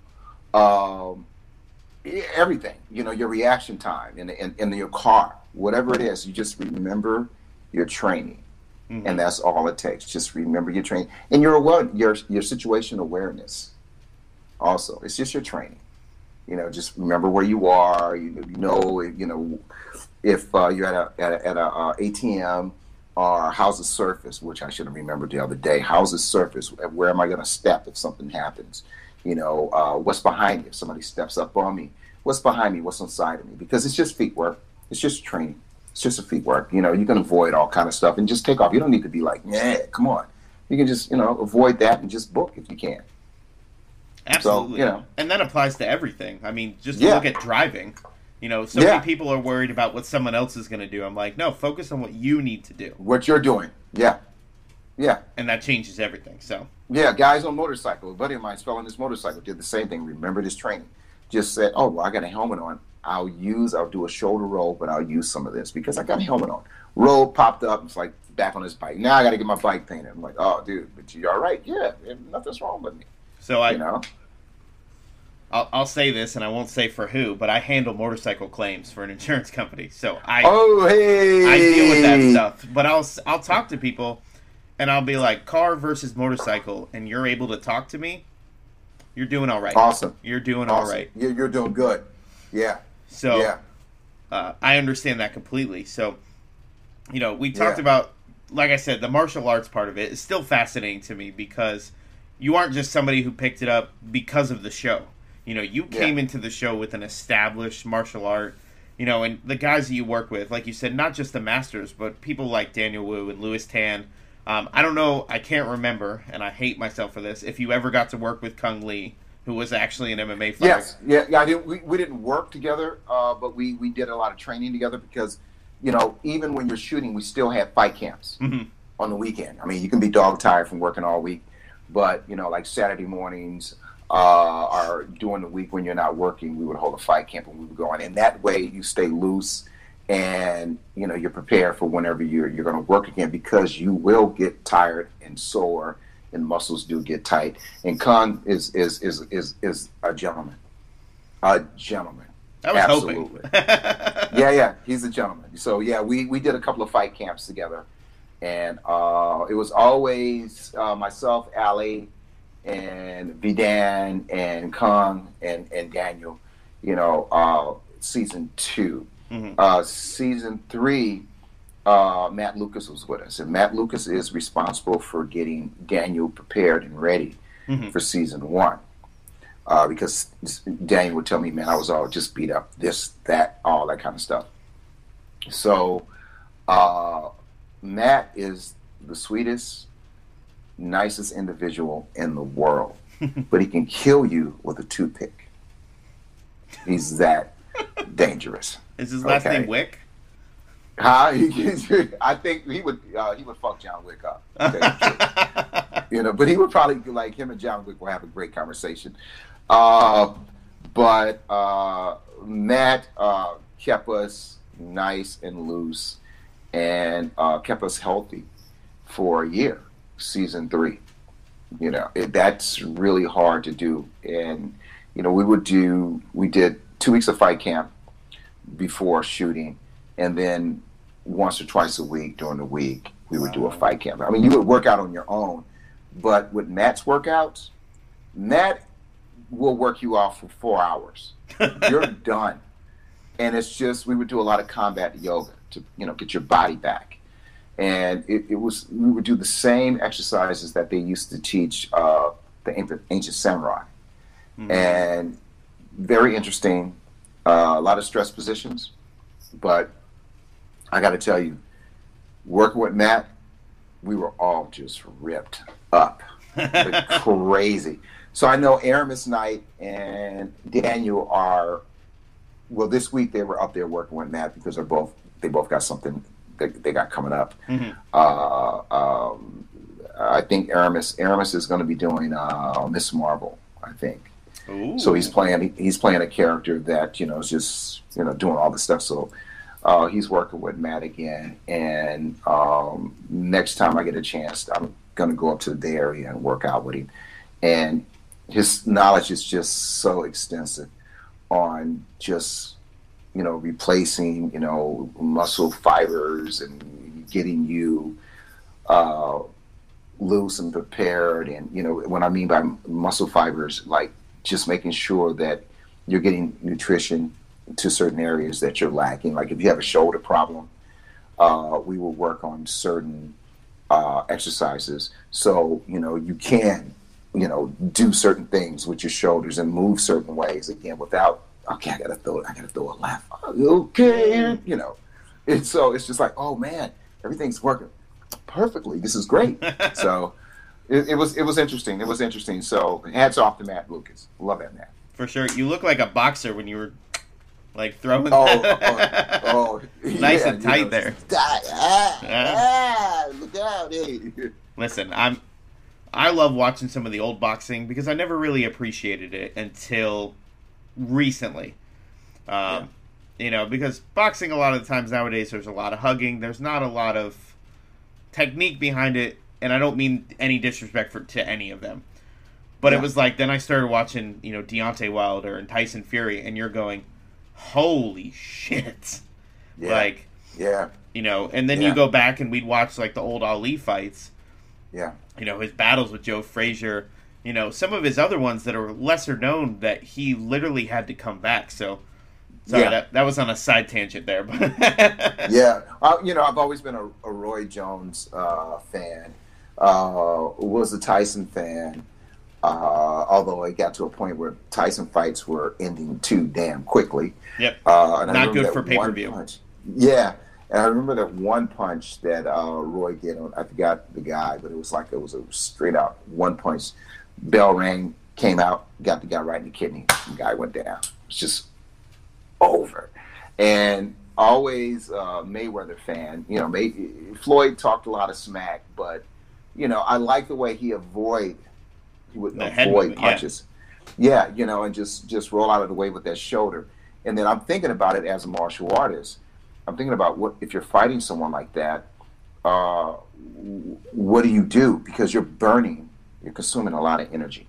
um, everything you know your reaction time in, in in your car, whatever it is, you just remember your training Mm-hmm. And that's all it takes. Just remember your training and your what your your situation awareness. Also, it's just your training. You know, just remember where you are. You, know, you know, if uh, you're at a at a, at a uh, ATM or how's the surface, which I should have remembered the other day. How's the surface? Where am I going to step if something happens? You know, uh, what's behind me if somebody steps up on me? What's behind me? What's inside of me? Because it's just feet work. It's just training. It's just a feet work. You know, you can avoid all kind of stuff and just take off. You don't need to be like, yeah, come on. You can just, you know, avoid that and just book if you can. Absolutely. So, you know. And that applies to everything. I mean, just yeah. look at driving. You know, so yeah. many people are worried about what someone else is going to do. I'm like, no, focus on what you need to do. What you're doing. Yeah. Yeah. And that changes everything. So. Yeah, guys on motorcycle. A buddy of mine fell on his motorcycle, did the same thing. Remembered his training. Just said, oh, well, I got a helmet on. I'll use, I'll do a shoulder roll, but I'll use some of this because I got a helmet on. Roll popped up, it's like back on his bike. Now I got to get my bike painted. I'm like, oh, dude, but you all right? Yeah, nothing's wrong with me. So I, you know, I'll, I'll say this, and I won't say for who, but I handle motorcycle claims for an insurance company. So I, oh hey, I deal with that stuff. But I'll I'll talk to people, and I'll be like, car versus motorcycle, and you're able to talk to me. You're doing all right. Awesome. You're doing awesome. all right. You're, you're doing good. Yeah. So yeah. Uh, I understand that completely. So, you know, we talked yeah. about, like I said, the martial arts part of it is still fascinating to me because you aren't just somebody who picked it up because of the show. You know, you came yeah. into the show with an established martial art. You know, and the guys that you work with, like you said, not just the masters, but people like Daniel Wu and Lewis Tan. Um, I don't know, I can't remember, and I hate myself for this. If you ever got to work with Cung Le, who was actually an MMA fighter. Yes, yeah, yeah. I didn't. We, we didn't work together, uh, but we we did a lot of training together because, you know, even when you're shooting, we still had fight camps mm-hmm. on the weekend. I mean, you can be dog tired from working all week, but you know, like Saturday mornings. Uh, or during the week when you're not working, we would hold a fight camp and we would go on. And that way, you stay loose and you know you're prepared for whenever you're you're going to work again because you will get tired and sore and muscles do get tight. And Cung is is is is is a gentleman, a gentleman. I was Absolutely. hoping. yeah, yeah, he's a gentleman. So yeah, we we did a couple of fight camps together, and uh, it was always uh, myself, Ali, and Vidan, and Cung, and and Daniel. You know, uh, season 2 mm-hmm. Uh, season three uh, Matt Lucas was with us, and Matt Lucas is responsible for getting Daniel prepared and ready mm-hmm. for season one. uh, because Daniel would tell me, man, I was all just beat up, this, that, all that kind of stuff. So uh, Matt is the sweetest, nicest individual in the world, but he can kill you with a toothpick. He's that dangerous. Is his last Okay. name Wick? Huh? He- I think he would uh, he would fuck John Wick up. you you know, but he would probably like him and John Wick will have a great conversation. Uh, but uh, Matt uh, kept us nice and loose and uh, kept us healthy for a year, season three. You know, it, that's really hard to do. And, you know, we would do, we did two weeks of fight camp before shooting, and then once or twice a week during the week, we would do a fight camp. I mean, you would work out on your own, but with Matt's workouts, Matt will work you off for four hours. You're done. And it's just we would do a lot of combat yoga to you know get your body back. And it, it was we would do the same exercises that they used to teach uh, the ancient, ancient samurai, Mhm. and very interesting. Uh, a lot of stress positions, but I got to tell you, working with Matt, we were all just ripped up crazy. So I know Aramis Knight and Daniel are well this week they were up there working with Matt because they're both they both got something they, they got coming up. Mhm. Uh, um, I think Aramis Aramis is going to be doing uh, Miss Marvel. I think Ooh. so. He's playing he's playing a character that you know is just you know doing all the stuff. So uh, he's working with Matt again, and um, next time I get a chance, I'm going to go up to the area and work out with him. And his knowledge is just so extensive on just you know replacing you know muscle fibers and getting you uh, loose and prepared. And you know what I mean by muscle fibers, like just making sure that you're getting nutrition to certain areas that you're lacking. Like if you have a shoulder problem, uh, we will work on certain uh, exercises. So you know you can you know do certain things with your shoulders and move certain ways again without okay I gotta throw it, I gotta throw a left okay you know. And so it's just like oh man everything's working perfectly. This is great. So it, it was it was interesting. It was interesting. So hats off to Matt Lucas. Love that man. For sure. You look like a boxer when you were like throwing. oh that. oh, oh Nice yeah, and you tight know, there. ah, Yeah. ah, look out hey Listen, I'm. I love watching some of the old boxing because I never really appreciated it until recently. Um, You know, because boxing a lot of the times nowadays there's a lot of hugging. There's not a lot of technique behind it, and I don't mean any disrespect for to any of them. But it was like then I started watching, you know, Deontay Wilder and Tyson Fury, and you're going, "Holy shit!" yeah Like yeah you know, and then Yeah. you go back and we'd watch like the old Ali fights, yeah you know, his battles with Joe Frazier, you know, some of his other ones that are lesser known that he literally had to come back. So, sorry, Yeah. that, that was on a side tangent there, but Yeah, uh, you know, I've always been a, a Roy Jones uh, fan. Uh, was a Tyson fan, uh, although it got to a point where Tyson fights were ending too damn quickly. Yep. Uh, Not good for one pay-per-view. punch- Yeah, and I remember that one punch that uh, Roy did. on- I forgot the guy, but it was like it was a straight out one punch. Bell rang, came out, got the guy right in the kidney. The guy went down. It's just over. And always uh, Mayweather fan. You know, May, Floyd talked a lot of smack, but you know, I like the way he avoid he would The avoid movement, yeah. punches. Yeah. you know, and just just roll out of the way with that shoulder. And then I'm thinking about it as a martial artist. I'm thinking about what if you're fighting someone like that. Uh, what do you do? Because you're burning, you're consuming a lot of energy.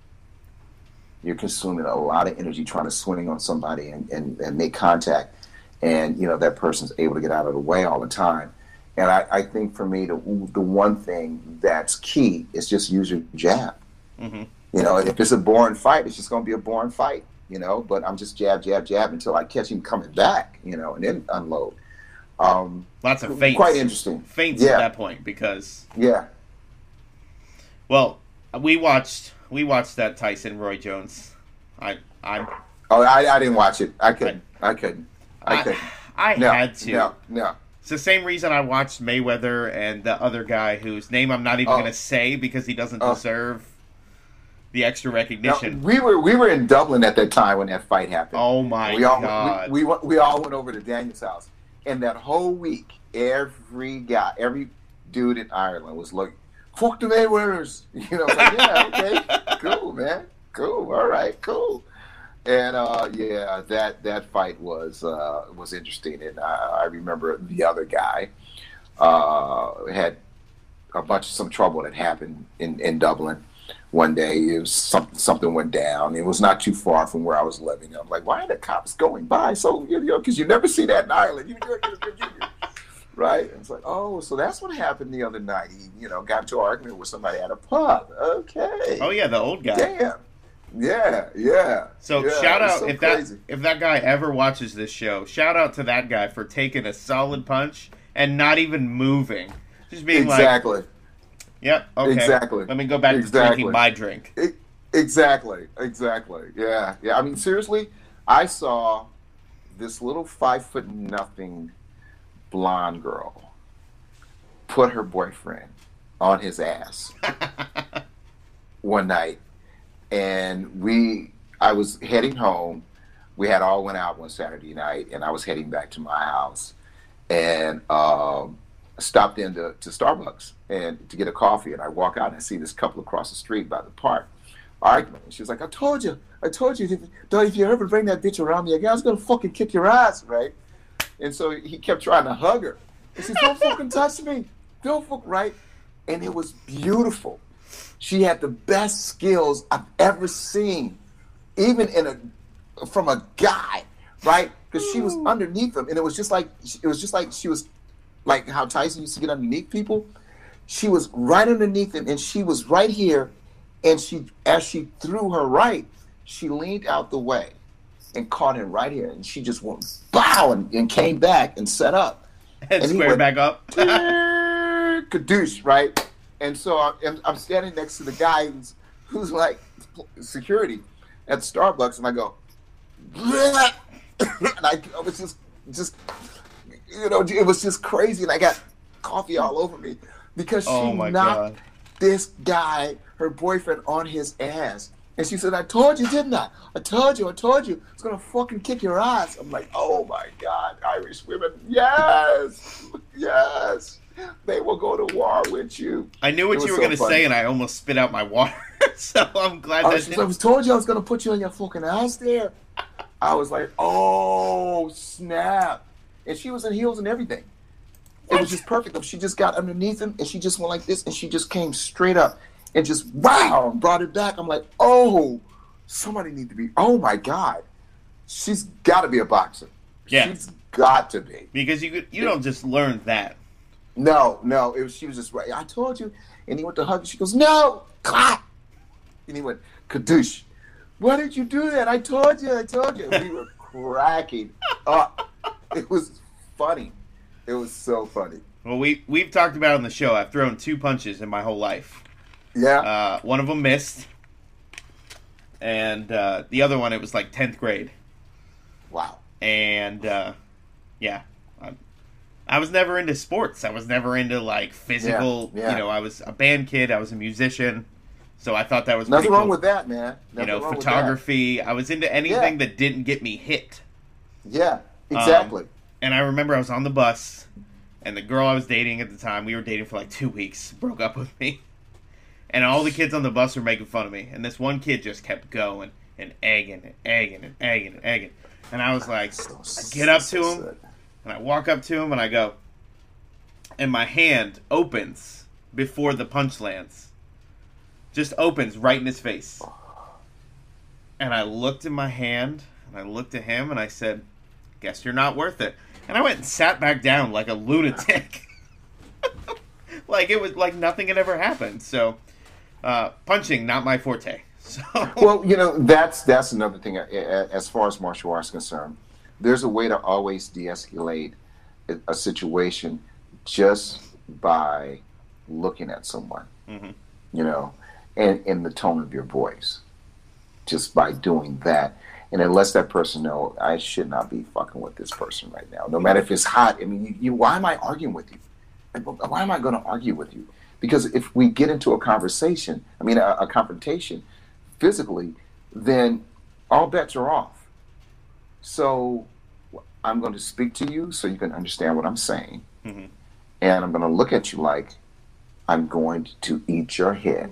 You're consuming a lot of energy trying to swing on somebody and, and, and make contact. And, you know, that person's able to get out of the way all the time. And I, I think for me, the, the one thing that's key is just use your jab. Mhm. You know, if it's a boring fight, it's just going to be a boring fight, you know, but I'm just jab, jab, jab until I catch him coming back, you know, and then unload. Um, lots of feints. quite interesting. Feints Yeah. at that point because, Yeah. well, we watched we watched that Tyson Roy Jones I I'm Oh, I, I didn't watch it. I couldn't. I, couldn't. I, I, couldn't. I No, had to. no, no. It's the same reason I watched Mayweather and the other guy whose name I'm not even Oh. going to say because he doesn't Oh. deserve the extra recognition. we were we were in Dublin at that time when that fight happened. oh my we all god! We, we we all went over to Daniel's house, and that whole week, every guy, every dude in Ireland was like, "Fuck the Mayweathers," you know. Like, yeah, okay, cool, man, cool, all right, cool. And uh, yeah, that that fight was uh, was interesting, and I, I remember the other guy uh, had a bunch of some trouble that happened in, in Dublin one day. It was something something went down. It was not too far from where I was living. I'm like, why are the cops going by? So you know, because you never see that in Ireland. You, you, you, you, right? And it's like, oh, so that's what happened the other night. He, you know, got into an argument with somebody at a pub. Okay. oh yeah, the old guy. Damn. Yeah, yeah. So yeah, shout out so if crazy. that if that guy ever watches this show. Shout out to that guy for taking a solid punch and not even moving, just being like, exactly, "Yep, okay, exactly. let me go back Exactly. to drinking my drink." E- Exactly, exactly. Yeah, yeah. I mean, seriously, I saw this little five foot nothing blonde girl put her boyfriend on his ass one night, and we. I was heading home. We had all went out one Saturday night, and I was heading back to my house, and um, stopped into to Starbucks and to get a coffee. And I walk out and I see this couple across the street by the park arguing. And she was like, "I told you, I told you, Don't if you ever bring that bitch around me again, I was gonna fucking kick your ass, right?" And so he kept trying to hug her. She said, "Don't fucking touch me, don't fuck right." And it was beautiful. She had the best skills I've ever seen, even in a from a guy, right? Because she was underneath him, and it was just like it was just like she was like how Tyson used to get underneath people. She was right underneath him, and she was right here. And she, as she threw her right, she leaned out the way and caught him right here, and she just went bow and, and came back and set up. And, And he square went- back up. Kadoosh, right? And so I'm, I'm standing next to the guy who's, who's like security at Starbucks, and I go, and I, I was just, just, you know, it was just crazy, and I got coffee all over me because she oh knocked god! this guy, her boyfriend, on his ass. And she said, I told you, didn't I? I told you, I told you. It's gonna fucking kick your ass. I'm like, oh my God, Irish women, yes, yes. They will go to war with you. I knew what you were so going to say, and I almost spit out my water. so I'm glad I that was, I was told you I was gonna put you on your fucking ass there. I was like, oh snap. And she was in heels and everything. It was just perfect. She just got underneath him and she just went like this and she just came straight up and just wow and brought it back. I'm like, oh, somebody need to be. Oh my god, she's got to be a boxer. Yeah. she's got to be. because you could, you don't just learn that. No, no, it was. She was just right. I told you. And he went to hug. She goes, no, clap. And he went, kadoosh. Why did you do that? I told you. I told you. We were cracking up. It was funny. It was so funny. Well, we we've talked about on the show. I've thrown two punches in my whole life. Yeah. Uh, one of them missed, and uh, the other one it was like tenth grade. wow. and uh, yeah, I, I was never into sports. I was never into like physical. Yeah, yeah. You know, I was a band kid. I was a musician, so I thought that was Nothing wrong cool. with that, man. you know photography. I was into anything that didn't get me hit. Yeah, Um, exactly. And I remember I was on the bus, and the girl I was dating at the time, we were dating for like two weeks, broke up with me. And all the kids on the bus were making fun of me. And this one kid just kept going and egging and egging and egging and egging. And I was like, So- I get up to him, and I walk up to him, and I go, and my hand opens before the punch lands. Just opens right in his face. And I looked at my hand, and I looked at him, and I said, Guess you're not worth it. And I went and sat back down like a lunatic. like it was like nothing had ever happened. So, uh, punching, not my forte. So, Well, you know, that's that's another thing. uh, uh, As far as martial arts is concerned, there's a way to always de-escalate a- a situation just by looking at someone. Mhm. You know, and in the tone of your voice. just by doing that. And it lets that person know I should not be fucking with this person right now. No matter if it's hot. I mean, you, you why am I arguing with you? Why am I going to argue with you? Because if we get into a conversation, I mean, a, a confrontation physically, then all bets are off. So I'm going to speak to you so you can understand what I'm saying. Mm-hmm. And I'm going to look at you like I'm going to eat your head.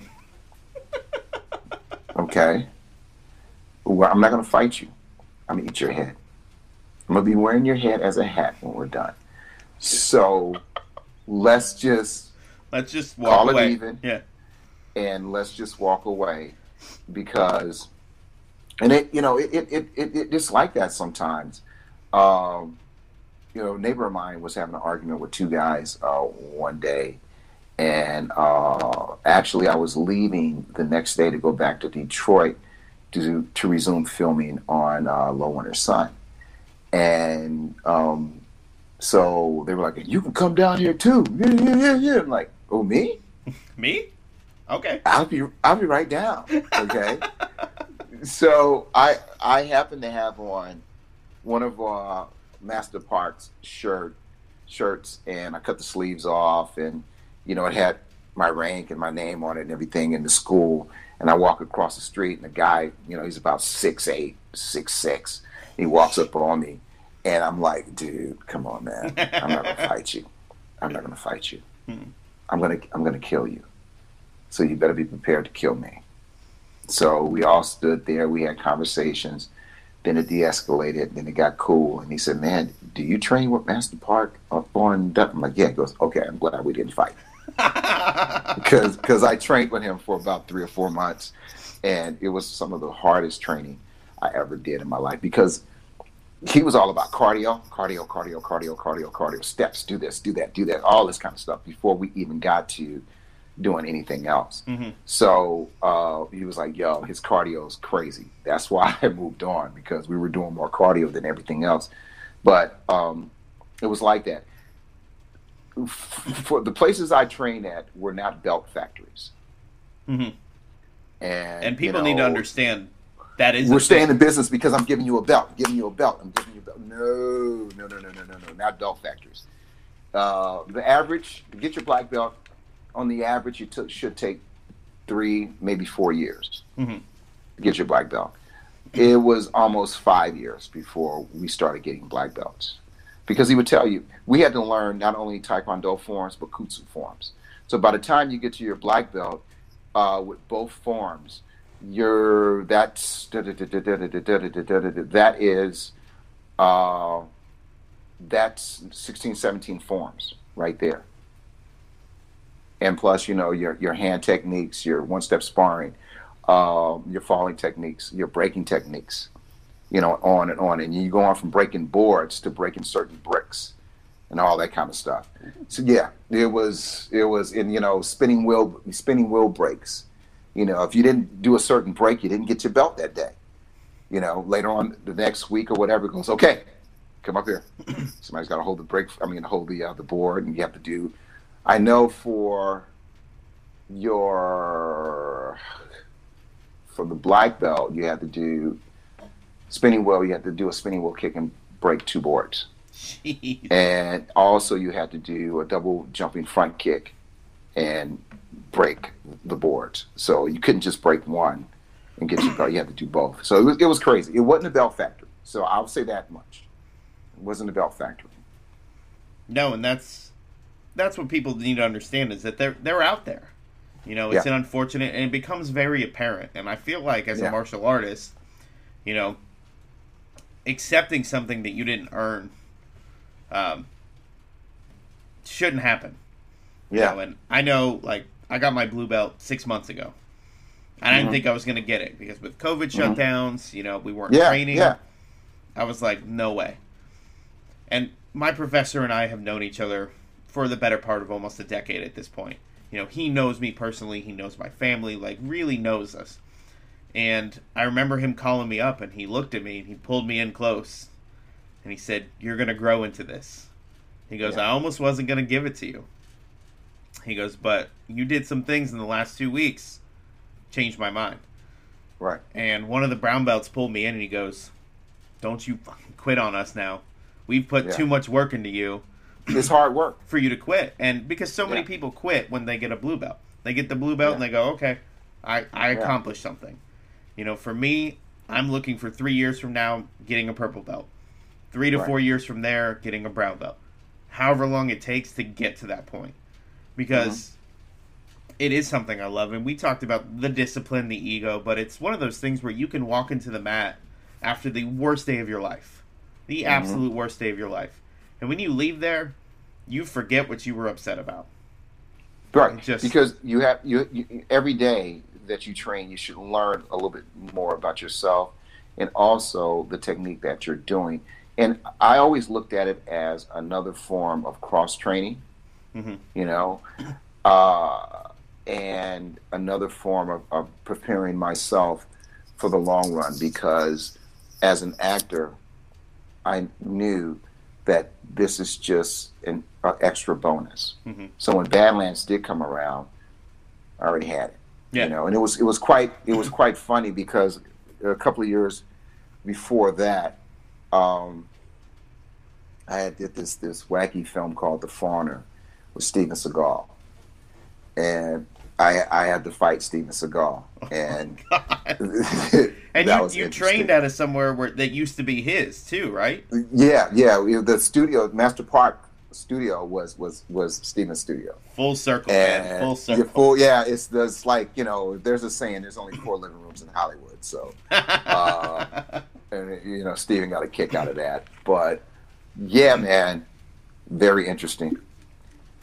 okay? Well, I'm not going to fight you. I'm going to eat your head. I'm going to be wearing your head as a hat when we're done. So let's just let's just walk call away. it even. Yeah. And let's just walk away because and it you know it it, it, it it's like that sometimes um, you know, a neighbor of mine was having an argument with two guys uh, one day, and uh, actually, I was leaving the next day to go back to Detroit to to resume filming on uh, Low Winter Sun, and um, so they were like, "You can come down here too." Yeah, yeah, yeah, yeah. I'm like, "Oh, me? me? Okay. I'll be I'll be right down." Okay. so I I happen to have on one of uh, Master Park's shirt shirts, and I cut the sleeves off, and you know it had my rank and my name on it and everything in the school. And I walk across the street, and the guy, you know, he's about six eight, six six. He walks up on me, and I'm like, dude, come on, man, I'm not gonna fight you. I'm not gonna fight you. Hmm. I'm gonna I'm gonna kill you. So you better be prepared to kill me. So we all stood there. We had conversations then it de-escalated. Then it got cool. And he said, "Man, do you train with Master Park up on?" I'm like, "Yeah." He goes, "Okay, I'm glad we didn't fight." Because because I trained with him for about three or four months, and it was some of the hardest training I ever did in my life because he was all about cardio, cardio, cardio, cardio, cardio, cardio, steps, do this, do that, do that, all this kind of stuff before we even got to doing anything else. Mm-hmm. So uh, he was like, "Yo, his cardio is crazy." That's why I moved on because we were doing more cardio than everything else. But um, it was like that. For the places I train at were not belt factories. Mm-hmm. And and people you know, need to understand that is we're staying in business because I'm giving you a belt, I'm giving you a belt, I'm giving you a belt. No, no, no, no, no, no, no, not belt factories. Uh, the average to get your black belt on the average, you should take three, maybe four years mm-hmm. to get your black belt. It was almost five years before we started getting black belts because he would tell you we had to learn not only Taekwondo forms but Kutsu forms. So by the time you get to your black belt uh, with both forms, you're that's that is uh, that's 16, 17 forms right there and plus, you know, your your hand techniques, your one step sparring, um, your falling techniques, your breaking techniques, you know, on and on. And you go on from breaking boards to breaking certain bricks and all that kind of stuff. So yeah, it was it was in you know spinning wheel spinning wheel breaks. You know, if you didn't do a certain break, you didn't get your belt that day. You know, later on the next week or whatever, it goes okay, come up here. Somebody's got to hold the break. I mean, hold the uh, the board, and you have to do I know for your for the black belt, you have to do spinning wheel. You have to do a spinning wheel kick and break two boards, Jeez. and also you have to do a double jumping front kick and break the boards. So you couldn't just break one and get your belt. You had to do both. So it was, it was crazy. It wasn't a belt factory. So I'll say that much. It wasn't a belt factory. No, and that's that's what people need to understand is that they're they're out there. You know, it's yeah. an unfortunate and it becomes very apparent. And I feel like as yeah. a martial artist, you know, accepting something that you didn't earn um, shouldn't happen. Yeah. You know, and I know like I got my blue belt six months ago. And I didn't mm-hmm. think I was going to get it because with COVID mm-hmm. shutdowns, you know, we weren't yeah, training. Yeah. I was like, no way. And my professor and I have known each other for the better part of almost a decade at this point. You know, he knows me personally, he knows my family, like really knows us. And I remember him calling me up and he looked at me and he pulled me in close and he said, You're going to grow into this. He goes, yeah. I almost wasn't going to give it to you. He goes, But you did some things in the last two weeks, changed my mind. Right. And one of the brown belts pulled me in and he goes, "Don't you fucking quit on us now. We've put Yeah. too much work into you It's hard work. for you to quit." And because so many Yeah. people quit when they get a blue belt, they get the blue belt and they go, "Okay, I I accomplished something." You know, for me, I'm looking for three years from now getting a purple belt, three to Right. four years from there getting a brown belt, however long it takes to get to that point, because. Mm-hmm. It is something I love, and we talked about the discipline, the ego, but it's one of those things where you can walk into the mat after the worst day of your life, the mm-hmm. absolute worst day of your life, and when you leave there, you forget what you were upset about. Right. Just- because you have you, you every day that you train, you should learn a little bit more about yourself and also the technique that you're doing. And I always looked at it as another form of cross training. Mhm. You know, uh, and another form of, of preparing myself for the long run because as an actor, I knew that this is just an uh, extra bonus. Mhm. So when Badlands did come around, I already had it. Yeah. You know, and it was it was quite it was quite funny because a couple of years before that, um, I had did this this wacky film called The Foreigner with Steven Seagal, and I I had to fight Steven Seagal, and and you, you trained out of somewhere where that used to be his too, right? Yeah, yeah. The studio, Master Park Studio, was was was Steven's studio. Full circle, man. And Full yeah, circle. full- yeah, it's there's like you know, there's a saying, there's only four living rooms in Hollywood, so uh, and you know, Steven got a kick out of that. But yeah, man, very interesting,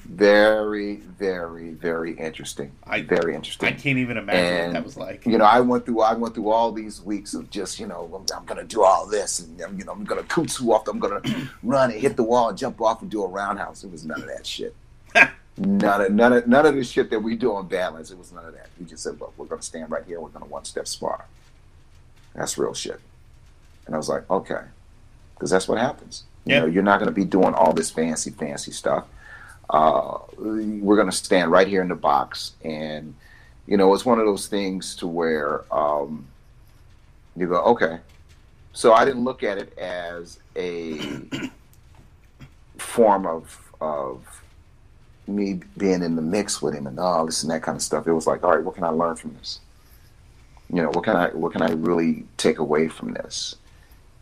very, very, very interesting. I- very interesting. I can't even imagine what that was like. You know, I went through I went through all these weeks of just you know I'm, I'm gonna do all this and I'm, you know I'm gonna kutsu off I'm gonna run and hit the wall and jump off and do a roundhouse. It was none of that shit. none of none of none of the shit that we do on Badlands. It was none of that. We just said, look, we're gonna stand right here. We're gonna one step spar. That's real shit. And I was like, okay, because that's what happens. You Yeah. know, you're not gonna be doing all this fancy fancy stuff. Uh, we're gonna stand right here in the box and you know, it's one of those things to where um, you go, okay. So I didn't look at it as a form of of me being in the mix with him and all this and that kind of stuff. It was like, all right, what can I learn from this? You know, what can I what can I really take away from this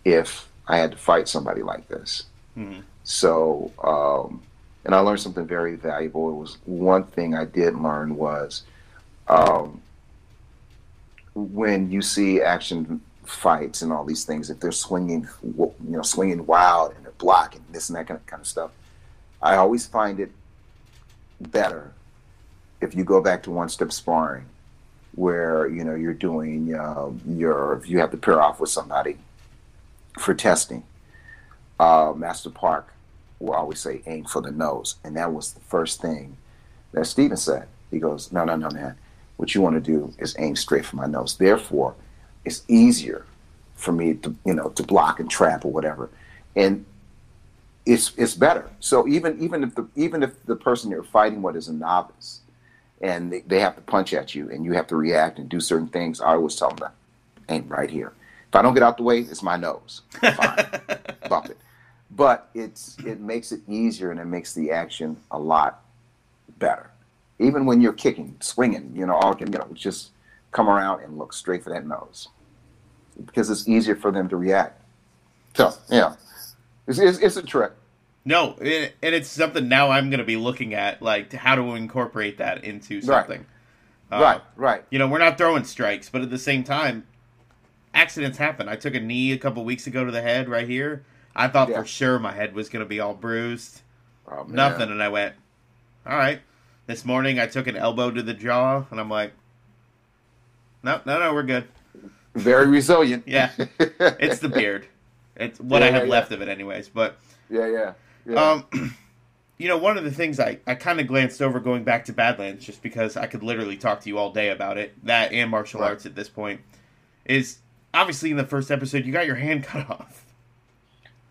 if I had to fight somebody like this? Mhm. So, um, and I learned something very valuable. It was one thing I did learn was um, when you see action fights and all these things, if they're swinging, you know, swinging wild and they're blocking this and that kind of, kind of stuff, I always find it better if you go back to one step sparring, where you know you're doing uh, your you have to pair off with somebody for testing. Uh, Master Park will always say aim for the nose, and that was the first thing that Steven said. He goes, no, no, no, man. What you want to do is aim straight for my nose. Therefore, it's easier for me to you know to block and trap or whatever, and it's it's better. So even even if the even if the person you're fighting with is a novice, and they, they have to punch at you and you have to react and do certain things, I always tell them that aim right here. If I don't get out the way, it's my nose. Fine, bump it. But it's it makes it easier and it makes the action a lot better. Even when you're kicking, swinging, you know, all can you know, just come around and look straight for that nose because it's easier for them to react. So yeah, it's, it's, it's a trick. No, it, and it's something now I'm going to be looking at, like how to incorporate that into something. Uh, right, right. You know, we're not throwing strikes, but at the same time, accidents happen. I took a knee a couple weeks ago to the head right here. I thought Yeah. for sure my head was going to be all bruised. Oh. Nothing, and I went, all right. This morning I took an elbow to the jaw, and I'm like, no, no, no, we're good. Very resilient. Yeah. It's the beard. It's what Yeah, I have yeah, left of it, anyways. But yeah, yeah. yeah. um, you know, one of the things I, I kind of glanced over going back to Badlands, just because I could literally talk to you all day about it, that and martial Right. arts at this point, is obviously in the first episode you got your hand cut off.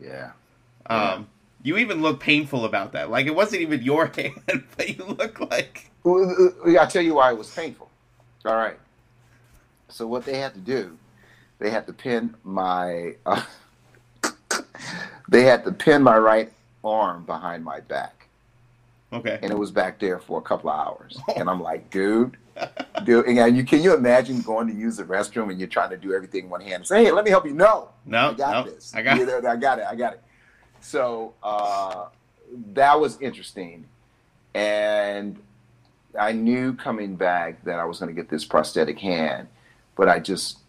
Yeah. Um, you even look painful about that. Like it wasn't even your hand, but you look like Well, uh, I'll tell you why it was painful. All right. So what they had to do, they had to pin my, uh, they had to pin my right arm behind my back, Okay. and it was back there for a couple of hours. And I'm like, dude, dude, and you can you imagine going to use the restroom and you're trying to do everything in one hand and say, hey, let me help you. No, No, I got no, this. I got You know, I got it. I got it. So uh, that was interesting, and I knew coming back that I was going to get this prosthetic hand, but I just,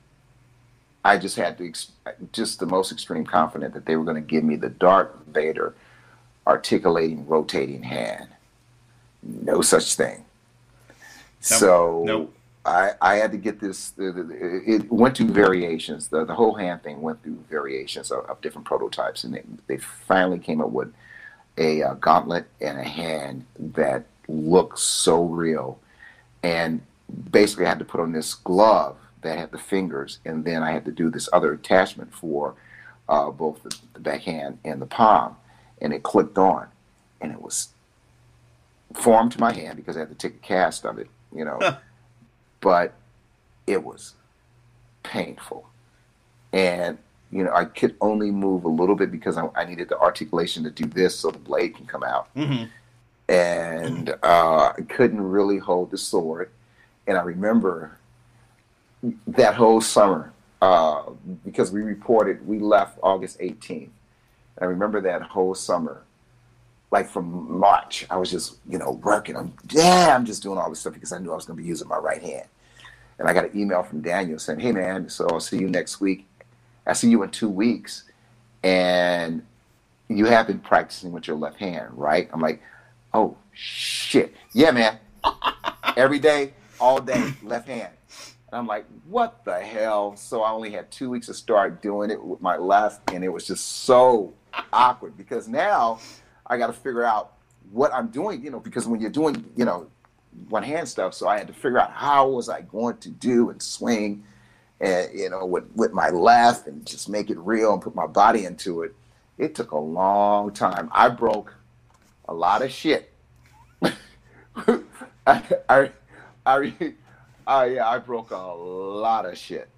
I just had to, ex- just the most extreme confident that they were going to give me the Darth Vader articulating, rotating hand. No such thing. So no. I, I had to get this. It went through variations. The, the whole hand thing went through variations of, of different prototypes, and they, they finally came up with a, uh gauntlet and a hand that looked so real. And basically, I had to put on this glove that had the fingers, and then I had to do this other attachment for uh, both the, the backhand and the palm, and it clicked on, and it was formed to my hand because I had to take a cast of it, you know but it was painful. And, you know, I could only move a little bit because I, I needed the articulation to do this so the blade can come out. hmm And uh, I couldn't really hold the sword. And I remember that whole summer, uh, because we reported, we left August 18th. I remember that whole summer, like from March, I was just, you know, working. I'm, yeah, I'm just doing all this stuff because I knew I was going to be using my right hand. And I got an email from Daniel saying, hey, man, so I'll see you next week. I see you in two weeks. And you have been practicing with your left hand, right? I'm like, oh, shit. Yeah, man. Every day, all day, left hand. And I'm like, what the hell? So I only had two weeks to start doing it with my left, and it was just so awkward because now I got to figure out what I'm doing, you know, because when you're doing, you know, one hand stuff, so I had to figure out how was I going to do and swing, and you know, with with my left and just make it real and put my body into it. It took a long time. I broke a lot of shit. I, I, I, I, yeah, I broke a lot of shit,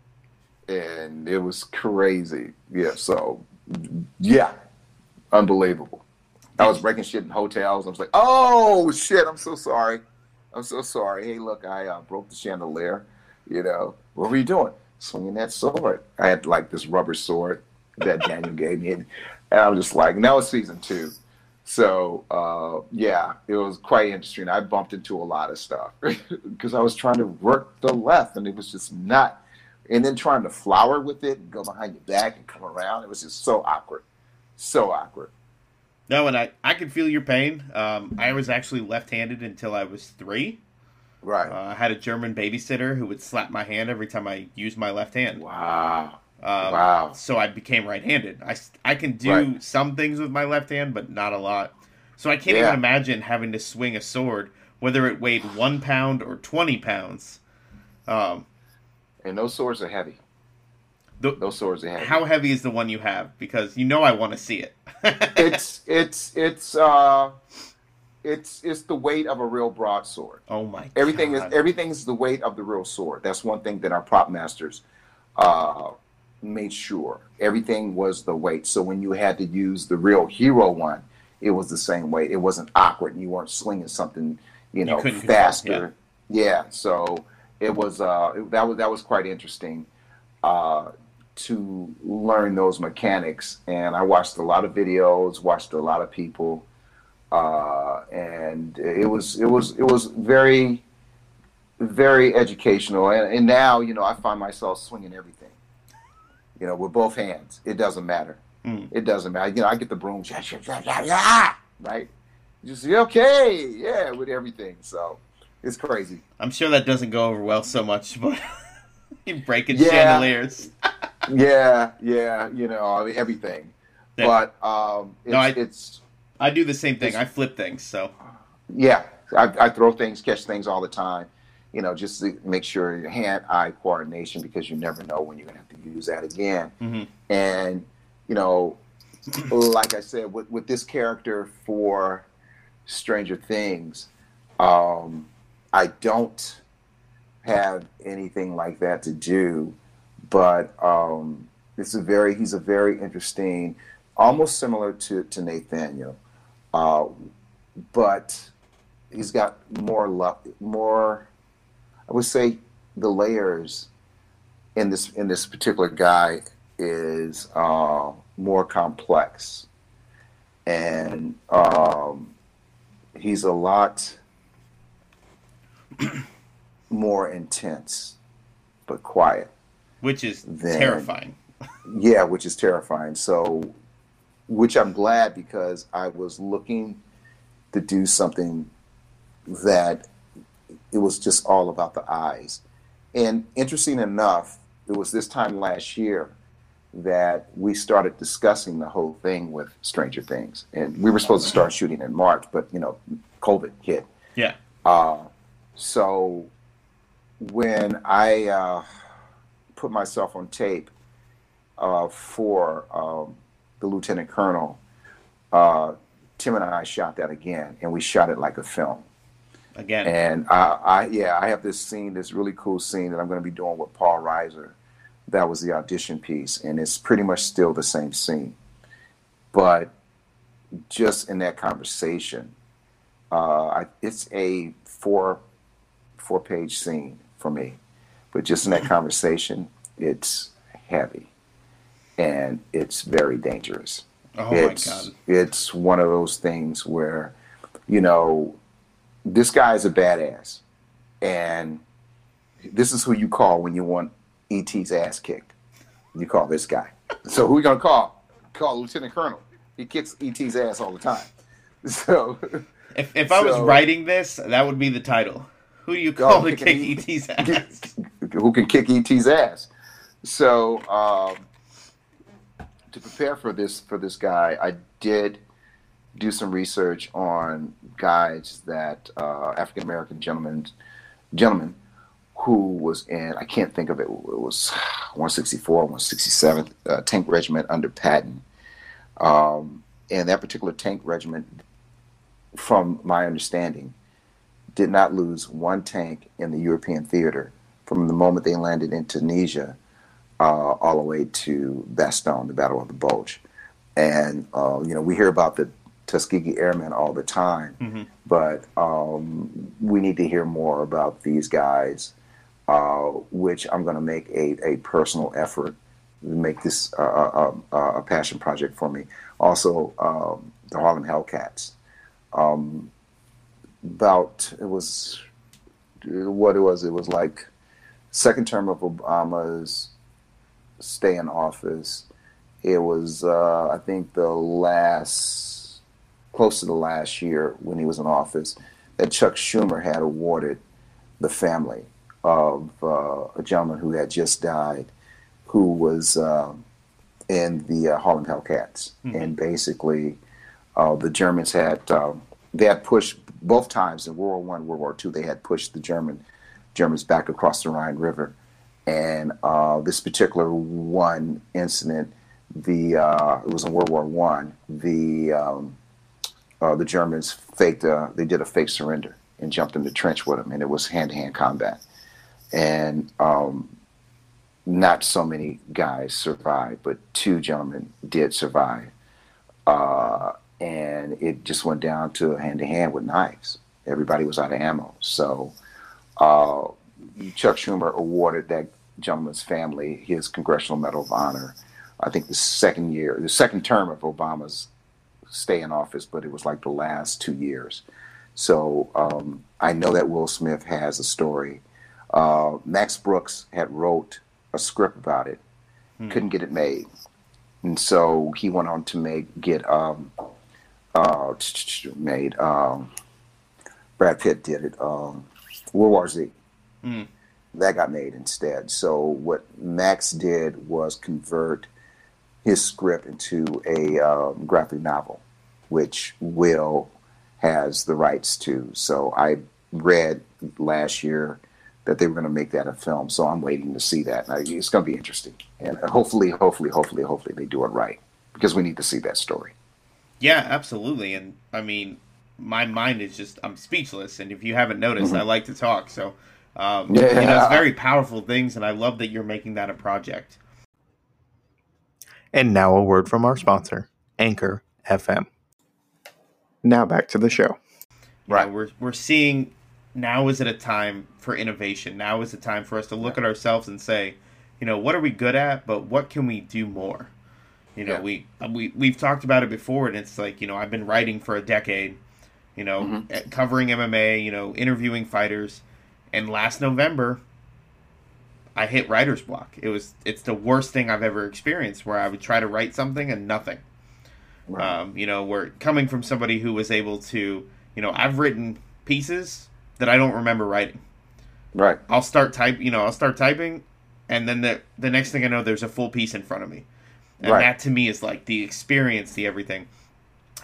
and it was crazy. Yeah, so yeah, unbelievable. I was breaking shit in hotels. I was like, oh shit, I'm so sorry. I'm so sorry. Hey, look, I uh, broke the chandelier. You know, what were you doing? Swinging that sword. I had like this rubber sword that Daniel gave me, and I was just like, now it's season two. So uh, yeah, it was quite interesting. I bumped into a lot of stuff because I was trying to work the left, and it was just not. And then trying to flower with it and go behind your back and come around, it was just so awkward, so awkward. No, and I, I can feel your pain. Um, I was actually left handed until I was three. Right. Uh, I had a German babysitter who would slap my hand every time I used my left hand. wow. Um, Wow. So I became right handed. I I can do Right. some things with my left hand, but not a lot. So I can't Yeah. even imagine having to swing a sword, whether it weighed one pound or 20 pounds. Um, And those swords are heavy. The, Those swords are heavy. how heavy is the one you have? Because you know I want to see it. it's it's it's uh it's it's the weight of a real broadsword. oh my Everything God. is everything is the weight of the real sword. That's one thing that our prop masters uh made sure. Everything was the weight. So when you had to use the real hero one, it was the same weight. It wasn't awkward and you weren't slinging something, you know, control, faster. yeah. So it was uh that was that was quite interesting. Uh to learn those mechanics. And I watched a lot of videos, watched a lot of people, uh, and it was it was it was very very educational. And, and now you know I find myself swinging everything, you know, with both hands. It doesn't matter. Mm. It doesn't matter. You know, I get the broom, yeah, yeah, yeah, yeah, yeah, right? Just okay, yeah, with everything. So it's crazy. I'm sure that doesn't go over well so much, but you're breaking Yeah. chandeliers. yeah, yeah, you know, I mean, everything. Yeah. But um, it's, No, I- it's I do the same thing. I flip things, so yeah, I, I throw things, catch things all the time. You know, just to make sure your hand-eye coordination because you never know when you're gonna have to use that again. Mhm. And you know, like I said, with with this character for Stranger Things, um, I don't have anything like that to do, but um, it's a very he's a very interesting, almost similar to to Nathaniel, uh, but he's got more lo- more. I would say the layers in this in this particular guy is uh, more complex, and um, he's a lot more intense, but quiet. Which is than, terrifying. yeah, which is terrifying. So, which I'm glad because I was looking to do something that it was just all about the eyes. And interesting enough, it was this time last year that we started discussing the whole thing with Stranger Things. And we were supposed to start shooting in March, but you know, COVID hit. Yeah. Uh, so when I uh, put myself on tape uh, for um, the lieutenant colonel, uh, Tim and I shot that again, and we shot it like a film. Again. And uh, I, yeah, I have this scene, this really cool scene that I'm going to be doing with Paul Reiser. That was the audition piece, and it's pretty much still the same scene, but just in that conversation, uh, I, it's a four four page scene for me. But just in that conversation, it's heavy and it's very dangerous. Oh it's, my God. It's one of those things where, you know, this guy is a badass. And this is who you call when you want ET's ass kicked. You call this guy. So who are you going to call? Call Lieutenant Colonel. He kicks ET's ass all the time. So if, if I was writing this, that would be the title. Who do you call to kick ET's ass? Who can kick ET's ass? So um, to prepare for this for this guy, I did do some research on guys that uh, African American gentlemen gentlemen who was in I can't think of it. It was 164, 167 uh, tank regiment under Patton. Um, and that particular tank regiment, from my understanding, did not lose one tank in the European theater from the moment they landed in Tunisia uh, all the way to Bastogne, the Battle of the Bulge. And, uh, you know, we hear about the Tuskegee Airmen all the time, mm-hmm. but um, we need to hear more about these guys, uh, which I'm going to make a, a personal effort to make this uh, uh, uh, a passion project for me. Also, um, the Harlem Hellcats. Um, about it was what it was. It was like second term of Obama's stay in office. It was uh, I think the last close to the last year when he was in office that Chuck Schumer had awarded the family of uh, a gentleman who had just died, who was uh, in the uh, Harlem Hellcats, mm-hmm. and basically uh, the Germans had um, they had pushed both times in World War One, World War Two. They had pushed the German Germans back across the Rhine River, and uh, this particular one incident, the uh, it was in World War One. The um, uh, the Germans faked a, they did a fake surrender and jumped in the trench with them, and it was hand to hand combat, and um, not so many guys survived, but two gentlemen did survive. Uh, and it just went down to hand to hand with knives. Everybody was out of ammo. So uh, Chuck Schumer awarded that gentleman's family his Congressional Medal of Honor. I think the second year, the second term of Obama's stay in office, but it was like the last two years. So um, I know that Will Smith has a story. Uh, Max Brooks had wrote a script about it, hmm. couldn't get it made, and so he went on to make get um, uh, made. Um, Brad Pitt did it. Um, World War Z. Mm. That got made instead. So what Max did was convert his script into a um, graphic novel, which Will has the rights to. So I read last year that they were going to make that a film. So I'm waiting to see that. It's going to be interesting, and hopefully, hopefully, hopefully, hopefully they do it right because we need to see that story. Yeah, absolutely. And I mean, my mind is just I'm speechless. And if you haven't noticed, mm-hmm. I like to talk. So Um, yeah. You know, it's very powerful things, and I love that you're making that a project. And now a word from our sponsor, Anchor FM. Now back to the show. Right, know, we're we're seeing now is it a time for innovation. Now is the time for us to look at ourselves and say, you know, what are we good at, but what can we do more? You know, yeah. we we we've talked about it before, and it's like you know I've been writing for a decade, you know, mm-hmm. Eh, covering MMA, you know, interviewing fighters, and last November, I hit writer's block. It was it's the worst thing I've ever experienced, where I would try to write something and nothing. Right. Um, you know, where coming from somebody who was able to, you know, I've written pieces that I don't remember writing. Right. I'll start type, you know, I'll start typing, and then the the next thing I know, there's a full piece in front of me and right. that to me is like the experience, the everything.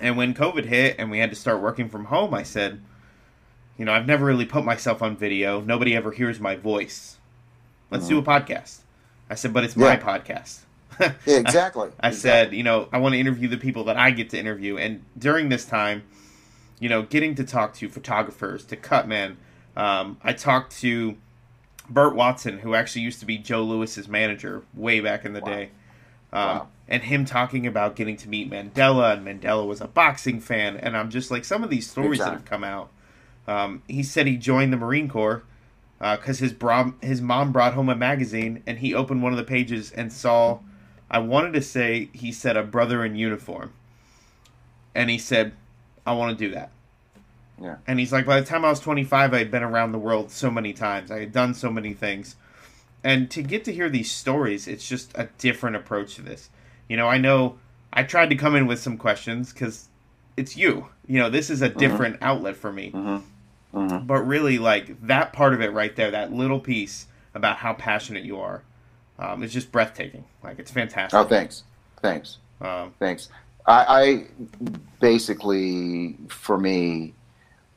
And when COVID hit and we had to start working from home, I said, you know, I've never really put myself on video. Nobody ever hears my voice. Let's mm-hmm. do a podcast. I said, but it's yeah. my podcast. yeah, exactly. I, I exactly. said, you know, I want to interview the people that I get to interview. And during this time, you know, getting to talk to photographers, to cutmen, um, I talked to Burt Watson, who actually used to be Joe Lewis's manager way back in the wow. day. Um, wow. And him talking about getting to meet Mandela, and Mandela was a boxing fan, and I'm just like some of these stories that have come out. Um, he said he joined the Marine Corps because uh, his his mom brought home a magazine, and he opened one of the pages and saw. I wanted to say he said a brother in uniform, and he said, "I want to do that." Yeah. And he's like, by the time I was 25, I had been around the world so many times. I had done so many things and to get to hear these stories, it's just a different approach to this. You know, I know I tried to come in with some questions because it's you. You know, this is a mm-hmm. different mm-hmm. outlet for me. Mm-hmm. Mm-hmm. But really, like that part of it right there, that little piece about how passionate you are, um, is just breathtaking. Like it's fantastic. Oh, thanks, thanks, um, thanks. I, I, basically, for me,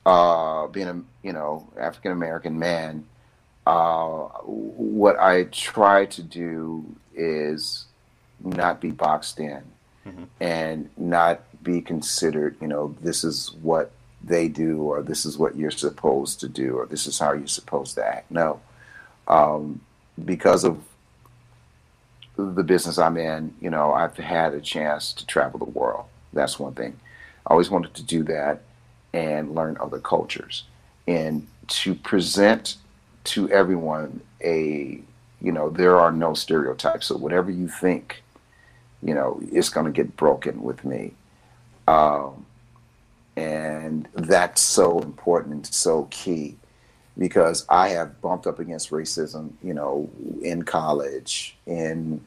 uh, being a you know African American man, uh, what I try to do is not be boxed in mm-hmm. and not be considered, you know, this is what they do or this is what you're supposed to do or this is how you're supposed to act. No. Um, because of the business I'm in, you know, I've had a chance to travel the world. That's one thing. I always wanted to do that and learn other cultures and to present to everyone a you know there are no stereotypes. So whatever you think you know it's going to get broken with me. Um, and that's so important and so key because i have bumped up against racism you know in college in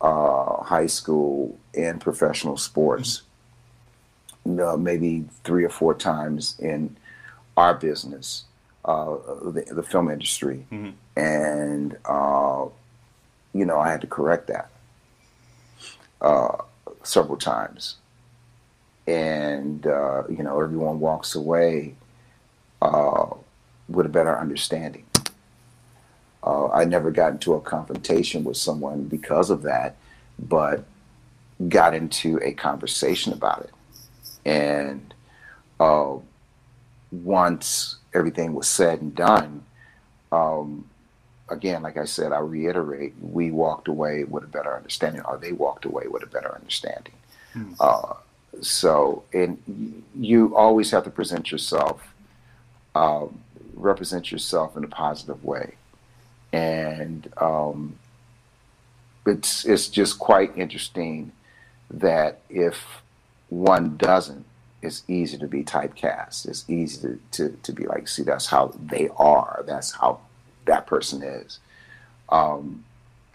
uh, high school in professional sports mm-hmm. uh, maybe three or four times in our business uh, the, the, film industry, mm-hmm. and uh, you know I had to correct that uh, several times, and uh, you know everyone walks away uh, with a better understanding. Uh, I never got into a confrontation with someone because of that, but got into a conversation about it, and once everything was said and done, um, again, like I said, I reiterate, we walked away with a better understanding, or they walked away with a better understanding. Mm. Uh, so, and you always have to present yourself, um, represent yourself in a positive way, and um, it's it's just quite interesting that if one doesn't it's easy to be typecast. It's easy to, to, to be like, see, that's how they are. That's how that person is. Um,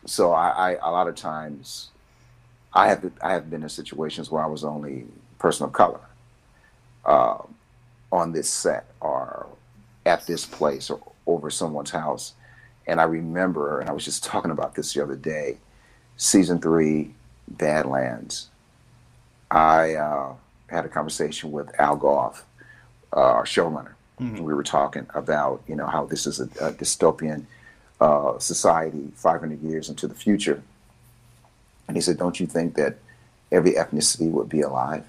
so I, I, a lot of times, I have I have been in situations where I was only person of color uh, on this set or at this place or over someone's house, and I remember, and I was just talking about this the other day, season three, Badlands. I uh, had a conversation with Al Gough, uh, our showrunner. Mm-hmm. We were talking about you know how this is a, a dystopian uh, society 500 years into the future, and he said, "Don't you think that every ethnicity would be alive,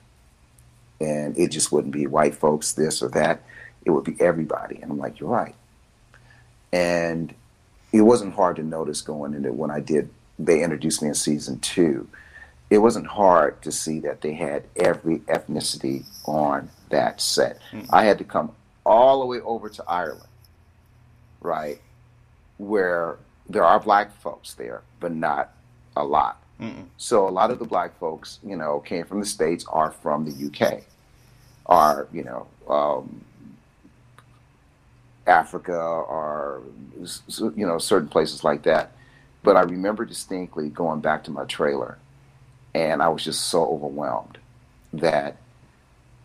and it just wouldn't be white folks, this or that? It would be everybody." And I'm like, "You're right." and it wasn't hard to notice going into when I did. They introduced me in season two. It wasn't hard to see that they had every ethnicity on that set. Mm. I had to come all the way over to Ireland, right, where there are black folks there, but not a lot. Mm-mm. So a lot of the black folks, you know, came from the states, are from the UK, are you know, um, Africa, s- you know, certain places like that. But I remember distinctly going back to my trailer, and I was just so overwhelmed that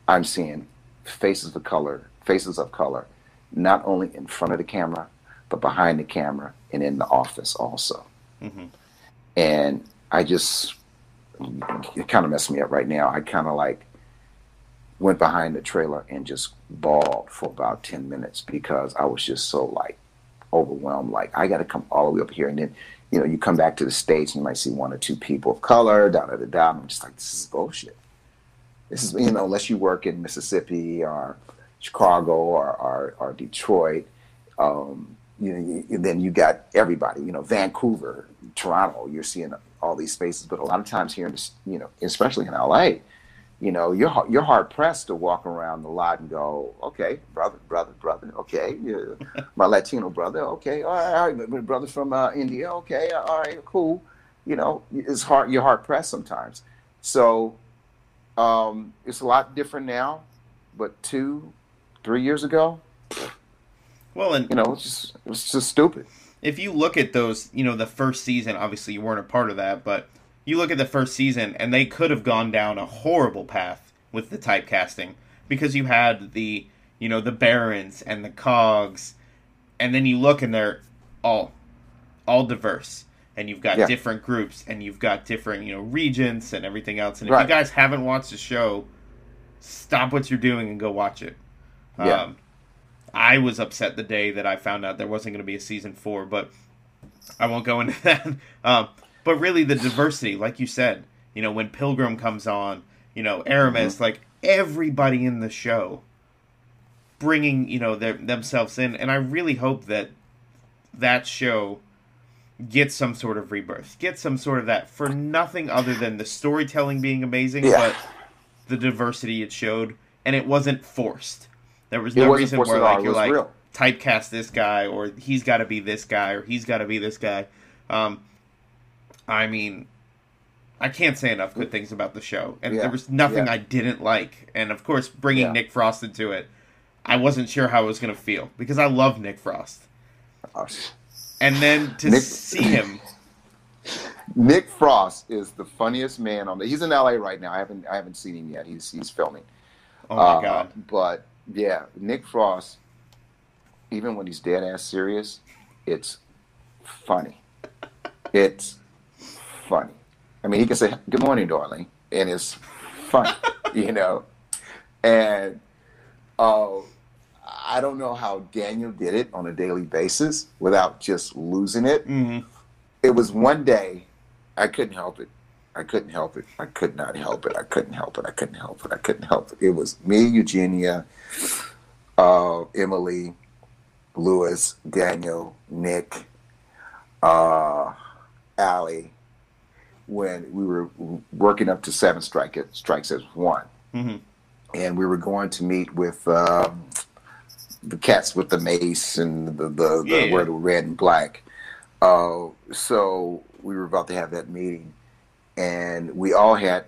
I'm seeing faces of color, faces of color, not only in front of the camera, but behind the camera and in the office also hmm and I just it kind of messed me up right now. I kind of like went behind the trailer and just bawled for about ten minutes because I was just so like overwhelmed. Like I got to come all the way up here, and then you know you come back to the states, and you might see one or two people of color, da da da da. I'm just like, this is bullshit. This is you know unless you work in Mississippi or Chicago or or, or Detroit. Um, you know, you, then you got everybody. You know, Vancouver, Toronto. You're seeing all these spaces, but a lot of times here in you know, especially in LA, you know, you're you're hard pressed to walk around the lot and go, okay, brother, brother, brother, okay, yeah, my Latino brother, okay, all right, all right, my brother from uh, India, okay, all right, cool. You know, it's hard. You're hard pressed sometimes. So um, it's a lot different now, but two, three years ago, Well, and you know, it's just it's just stupid. if you look at those, you know, the first season, obviously you weren't a part of that, but you look at the first season and they could have gone down a horrible path with the typecasting because you had the, you know, the barons and the cogs and then you look and they're all all diverse and you've got Yeah. different groups and you've got different, you know, regions and everything else. And if Right. you guys haven't watched the show, stop what you're doing and go watch it. Yeah. Um, I was upset the day that I found out there wasn't going to be a season four, but I won't go into that. Um, but really, the diversity, like you said, you know, when Pilgrim comes on, you know, Aramis, like everybody in the show bringing, you know, their, themselves in. And I really hope that that show gets some sort of rebirth, gets some sort of that for nothing other than the storytelling being amazing, Yeah. but the diversity it showed. And it wasn't forced. There was no reason where like you're like real. typecast this guy or he's got to be this guy or he's got to be this guy. Um, I mean, I can't say enough good things about the show, and Yeah, there was nothing yeah. I didn't like. And of course, bringing Yeah. Nick Frost into it, I wasn't sure how I was going to feel because I love Nick Frost, Uh, and then to Nick- see him, Nick Frost is the funniest man on the. He's in LA right now. I haven't I haven't seen him yet. He's he's filming. oh my Uh, god, But yeah, Nick Frost, even when he's dead ass serious, it's funny. It's funny. I mean, he can say "Good morning, darling," and it's funny, you know. And uh, I don't know how Daniel did it on a daily basis without just losing it. hmm It was one day, I couldn't help it. I couldn't help it. I could not help it. I couldn't help it. I couldn't help it. I couldn't help it. It was me, Eugenia, uh, Emily, Lewis, Daniel, Nick, uh, Allie, when we were working up to seven strike strikes as one. hmm And we were going to meet with um, the cats with the mace and the, the, the Yeah. where the red and black. Uh, so we were about to have that meeting, and we all had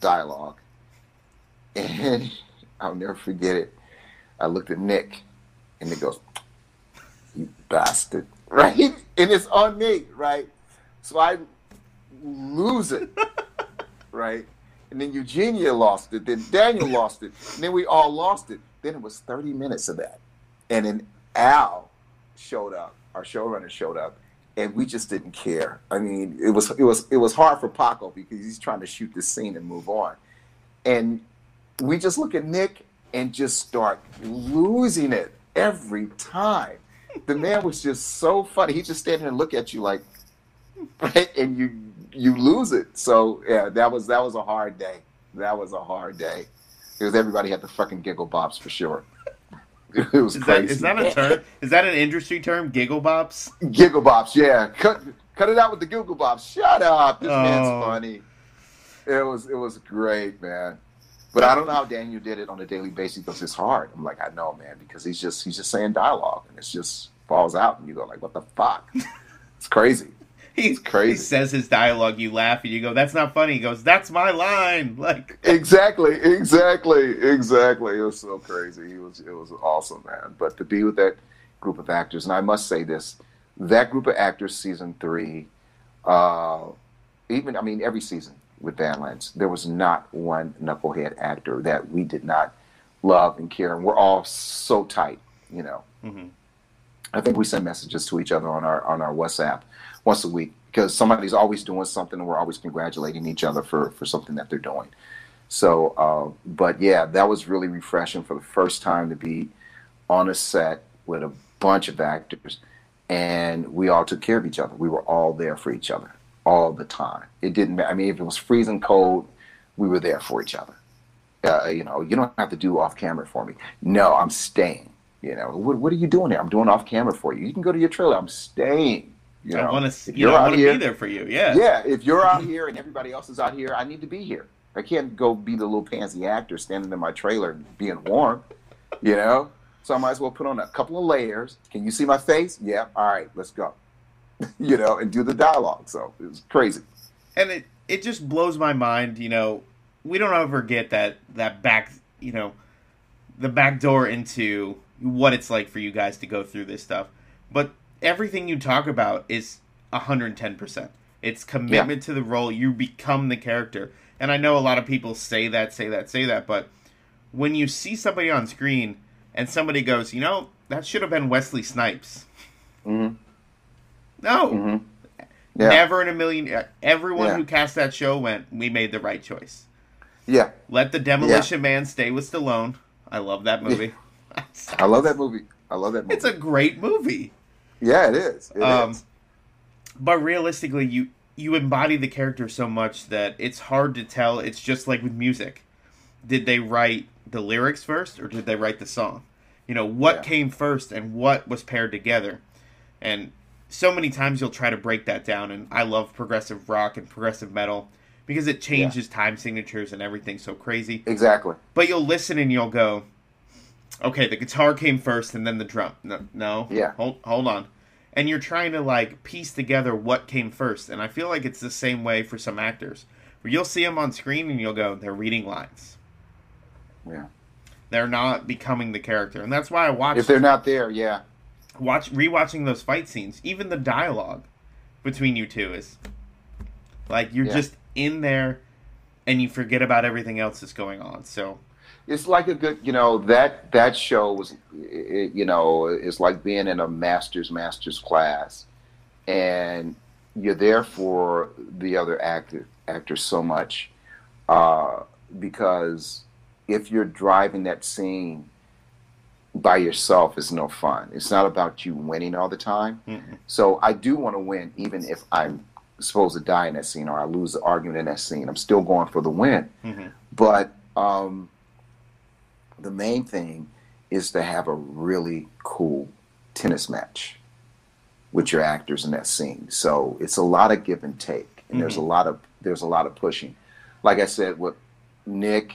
dialogue. And I'll never forget it. I looked at Nick, and Nick goes, "You bastard!" Right, and it's on me, right? So I lose it, right? And then Eugenia lost it. Then Daniel lost it. And then we all lost it. Then it was 30 minutes of that. And then Al showed up. Our showrunner showed up. And we just didn't care. I mean, it was it was it was hard for Paco because he's trying to shoot this scene and move on. And we just look at Nick and just start losing it every time. The man was just so funny. He just stand there and look at you like, right? And you you lose it. So yeah, that was that was a hard day. That was a hard day because everybody had the fucking giggle bops for sure. It was Is that, crazy. is that a term? Is that an industry term? Giggle bops? Giggle bops, yeah. Cut cut it out with the Giggle bops. Shut up. This Oh. man's funny. It was it was great, man. But I don't know how Daniel did it on a daily basis because it's hard. I'm like, I know, man, because he's just he's just saying dialogue and it's just falls out and you go like, what the fuck? it's crazy. He, crazy. he says his dialogue, you laugh, and you go, "That's not funny." He goes, "That's my line." Like, Exactly, exactly, exactly. It was so crazy. He was it was awesome, man. But to be with that group of actors, and I must say this, that group of actors, season three, uh, even I mean every season with Van Badlands, there was not one knucklehead actor that we did not love and care, and we're all so tight, you know. mhm. I think we send messages to each other on our on our WhatsApp once a week because somebody's always doing something and we're always congratulating each other for for something that they're doing. So, uh, but yeah, that was really refreshing for the first time to be on a set with a bunch of actors, and we all took care of each other. We were all there for each other all the time. It didn't. matter. I mean, if it was freezing cold, we were there for each other. Uh, you know, you don't have to do off camera for me. No, I'm staying. You know, what, what are you doing here? I'm doing off camera for you. You can go to your trailer. I'm staying. You know, I want to, you you're know, I out want to here- be there for you. Yeah. yeah, if you're out here and everybody else is out here, I need to be here. I can't go be the little pansy actor standing in my trailer being warm, you know? So I might as well put on a couple of layers. Can you see my face? Yeah. All right, let's go. you know, and do the dialogue. So it was crazy. and it it just blows my mind. You know, we don't ever get that that back. You know, the back door into what it's like for you guys to go through this stuff. But everything you talk about is hundred and ten percent. It's commitment to the role. You become the character. And I know a lot of people say that, say that, say that, but when you see somebody on screen and somebody goes, you know, that should have been Wesley Snipes. hmm No, hmm Yeah. never in a million. Everyone Yeah. who cast that show went, we made the right choice. Yeah. Let the Demolition Man stay with Stallone. I love that movie. I love that movie. I love that movie. It's a great movie. Yeah, it is. It Um, is. But realistically, you you embody the character so much that it's hard to tell. It's just like with music. Did they write the lyrics first or did they write the song? You know, what Yeah. came first and what was paired together? And so many times you'll try to break that down and I love progressive rock and progressive metal because it changes time signatures and everything so crazy. Exactly. But you'll listen and you'll go, okay, the guitar came first and then the drum. No, no, Yeah. hold hold on, and you're trying to like piece together what came first. And I feel like it's the same way for some actors, where you'll see them on screen and you'll go, they're reading lines. Yeah. They're not becoming the character, and that's why I watch If they're not there, yeah. watch rewatching those fight scenes. Even the dialogue between you two is like you're Yeah. just in there, and you forget about everything else that's going on. So it's like a good you know that that show was it, you know it's like being in a master's master's class and you're there for the other actor actors so much uh, because if you're driving that scene by yourself it's no fun it's not about you winning all the time mm-mm. so I do want to win, even if I'm supposed to die in that scene or I lose the argument in that scene. I'm still going for the win. Mhm. But um, the main thing is to have a really cool tennis match with your actors in that scene. So it's a lot of give and take, and there's a lot of there's a lot of pushing. Like I said, with Nick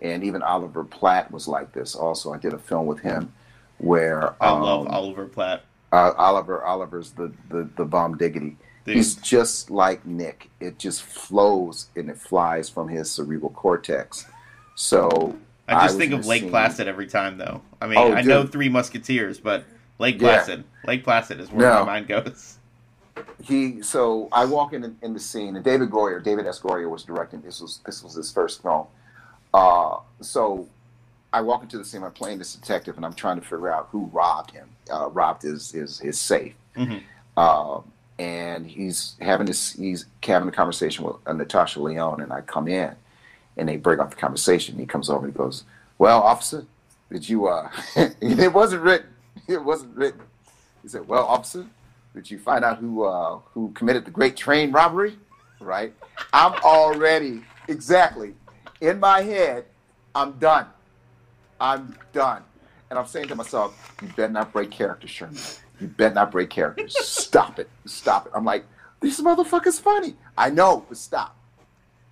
and even Oliver Platt was like this. Also, I did a film with him where I love um, Oliver Platt. uh, Oliver Oliver's the, the the bomb diggity. Dude. He's just like Nick. It just flows and it flies from his cerebral cortex. So I just was think of Lake Placid every time, though. I mean, Oh, I know. Three Musketeers, but Lake Yeah. Placid, Lake Placid is where No. my mind goes. He so I walk in in the scene and David Goyer, David S. Goyer was directing. This was this was his first film. Uh, so I walk into the scene. I'm playing this detective and I'm trying to figure out who robbed him. Uh, robbed his his his safe. Mhm. Um, and he's having this he's having a conversation with uh, Natasha Lyonne and I come in and they break off the conversation he comes over and he goes well officer did you uh it wasn't written it wasn't written he said well officer did you find out who uh who committed the great train robbery right I'm already exactly in my head I'm done I'm done and I'm saying to myself, you better not break character, Sherman. You better not break character. Stop it. Stop it. I'm like, this motherfucker's funny. I know, but stop.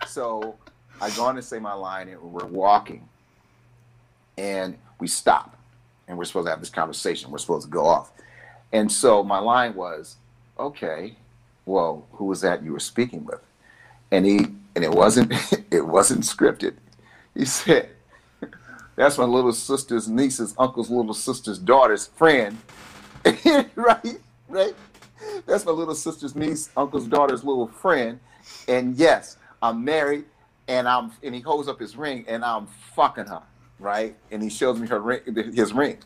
So I go on to say my line, and we're walking, and we stop, and we're supposed to have this conversation. We're supposed to go off, and so my line was, okay, well, who was that you were speaking with? And he, and it wasn't, it wasn't scripted. He said, that's my little sister's niece's uncle's little sister's daughter's friend. right? Right? That's my little sister's niece, uncle's daughter's little friend. And yes, I'm married and I'm and he holds up his ring and I'm fucking her, right? And he shows me her ring his ring.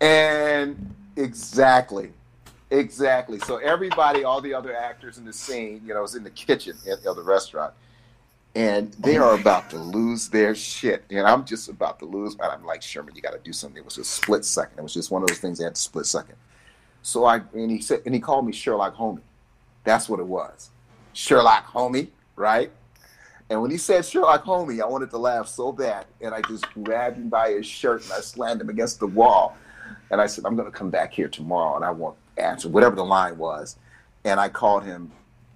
And exactly. Exactly. So everybody, all the other actors in the scene, you know, is in the kitchen of the restaurant and they are about to lose their shit. And I'm just about to lose. And I'm like, Sherman, you got to do something. It was a split second. It was just one of those things that had to split second. So I and he said, and he called me Sherlock Homie. That's what it was, Sherlock Homie, right? And when he said Sherlock Homie, I wanted to laugh so bad, and I just grabbed him by his shirt and I slammed him against the wall. And I said, I'm going to come back here tomorrow and I won't answer whatever the line was. And I called him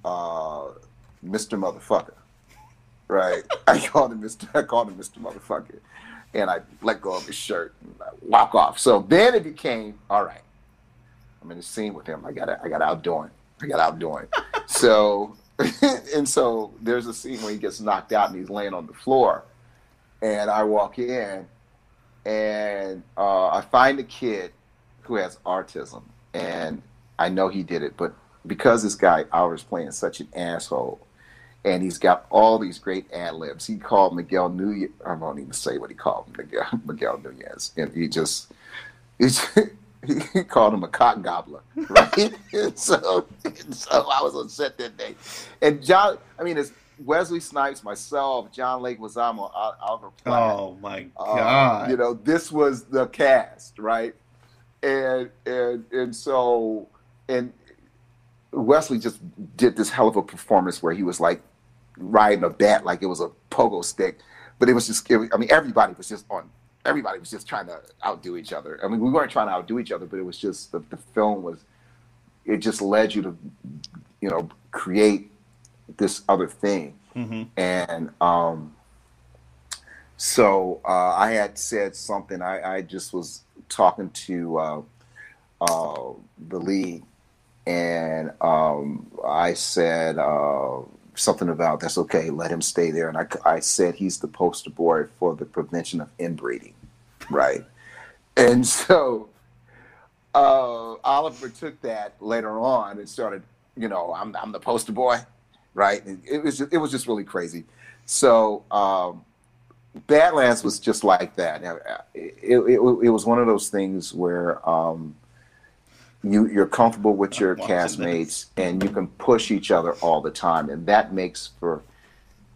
uh, Mr. Motherfucker right? I called him Mr. I called him Mr. Motherfucker, and I let go of his shirt and I walk off. So then it became all right. I'm in the scene with him. I got I got outdoing. I got outdoing. so and so there's a scene where he gets knocked out and he's laying on the floor, and I walk in, and uh, I find a kid who has autism, and I know he did it, but because this guy was playing such an asshole and he's got all these great ad libs. He called Miguel Nunez. I won't even say what he called Miguel, Miguel Nunez, and he just, he, just, he called him a cock gobbler, right? so, so I was on set that day, and John. I mean, it's Wesley Snipes, myself, John Lake Leguizamo, Oliver Platt. Oh my uh, god! Uh, you know, this was the cast, right? And and and so and Wesley just did this hell of a performance where he was like riding a bat like it was a pogo stick. But it was just, it, I mean, everybody was just on, everybody was just trying to outdo each other. I mean, we weren't trying to outdo each other, but it was just, the, the film was, it just led you to, you know, create this other thing. Mm-hmm. And um, so uh, I had said something, I, I just was talking to uh, uh, the lead and um, I said, uh, something about that's okay, let him stay there. And I, I said he's the poster boy for the prevention of inbreeding, right? and so uh, Oliver took that later on and started, you know, I'm, I'm the poster boy, right? And it was just, it was just really crazy. So um, Badlands was just like that. It, it, it, it was one of those things where um, you you're comfortable with your castmates and you can push each other all the time and that makes for